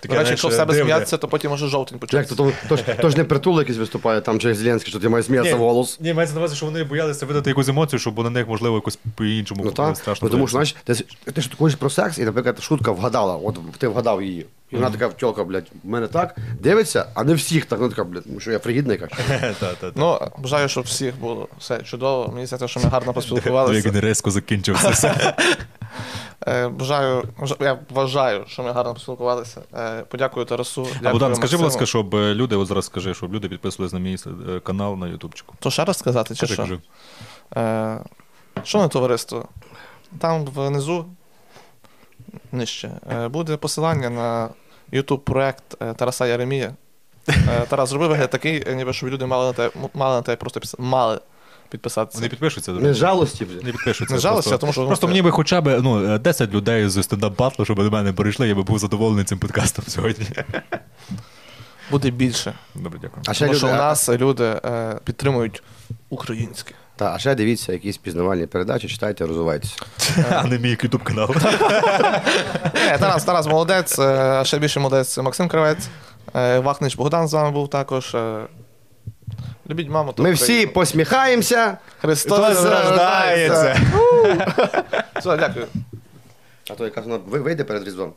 таке. До речі, якщо в себе дивне. сміятися, то потім може жовтень Як початися. то, то, то, ж, то ж не притул якийсь виступає, там чи Зеленський, що ти маєш сміятися в голос. Ні, мається на увазі, що вони боялися видати якусь емоцію, щоб на них, можливо, якось по-іншому Ну так, страшно. ну, тому що, знаєш, ти, ти ж також про секс, і, наприклад, шутка вгадала, от ти вгадав її. І вона така втілка, блядь, в мене так, дивиться, а не всіх так. Вона така, блядь, ну що я та, та. Ну, бажаю, щоб всіх було все чудово. Мені здається, що ми гарно Як поспілкувалися. він резко закінчився. Е, Бажаю, я вважаю, що ми гарно поспілкувалися. Е, Подякую Тарасу. А Дякую, Богдан, скажи, будь ласка, щоб е, люди, от зараз скажи, щоб люди підписувались на мій канал на Ютубчику. То ще раз сказати, чи Кажи, що? кажи. Е, Шановне товариство, там внизу нижче буде посилання на YouTube проект Тараса Яремія. Тарас, зроби вигляд такий, ніби щоб люди мали на те, мали на те просто мали підписатися. Вони підпишуться до Не речі. жалості вже. Не підпишуться. Не жалося, просто, тому що, ну, просто це- мені би хоча б ну, 10 людей з стендап батлу, щоб до мене прийшли, я би був задоволений цим подкастом сьогодні. Буде більше. Добре, дякую. А ще Тому люди, що у а- нас люди е, підтримують українське. Та, а ще дивіться якісь пізнавальні передачі, читайте, розвивайтеся. А не мій ютуб канал. Е, Тарас, Тарас молодець, е, ще більше молодець Максим Кравець, е, Вахнич Богдан з вами був також. е. Любіть маму. та Ми всі Україну. посміхаємося. Христос рождається. Все, дякую. А то якраз вона ви- вийде перед різдвом.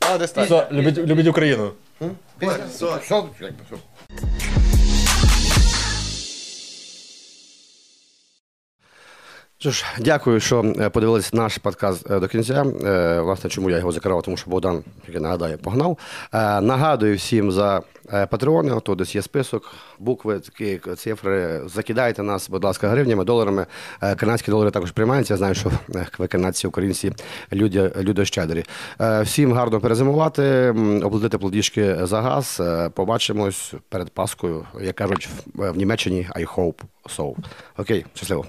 А, десь так. любіть, любіть Україну. Після- Все, Якби, що? Що ж, дякую, що е, подивились наш подкаст е, до кінця. Е, Власне, чому я його закривав, тому що Богдан, як я нагадаю, погнав. Нагадую всім за патреони, то десь є список, букви, такі цифри. Закидайте нас, будь ласка, гривнями, доларами. Канадські долари також приймаються. Я знаю, що ви канадці, українці, люди, люди щедрі. Всім гарно перезимувати, оплатити плодіжки за газ. Побачимось перед Паскою, як кажуть в Німеччині, I hope so. Окей, щасливо.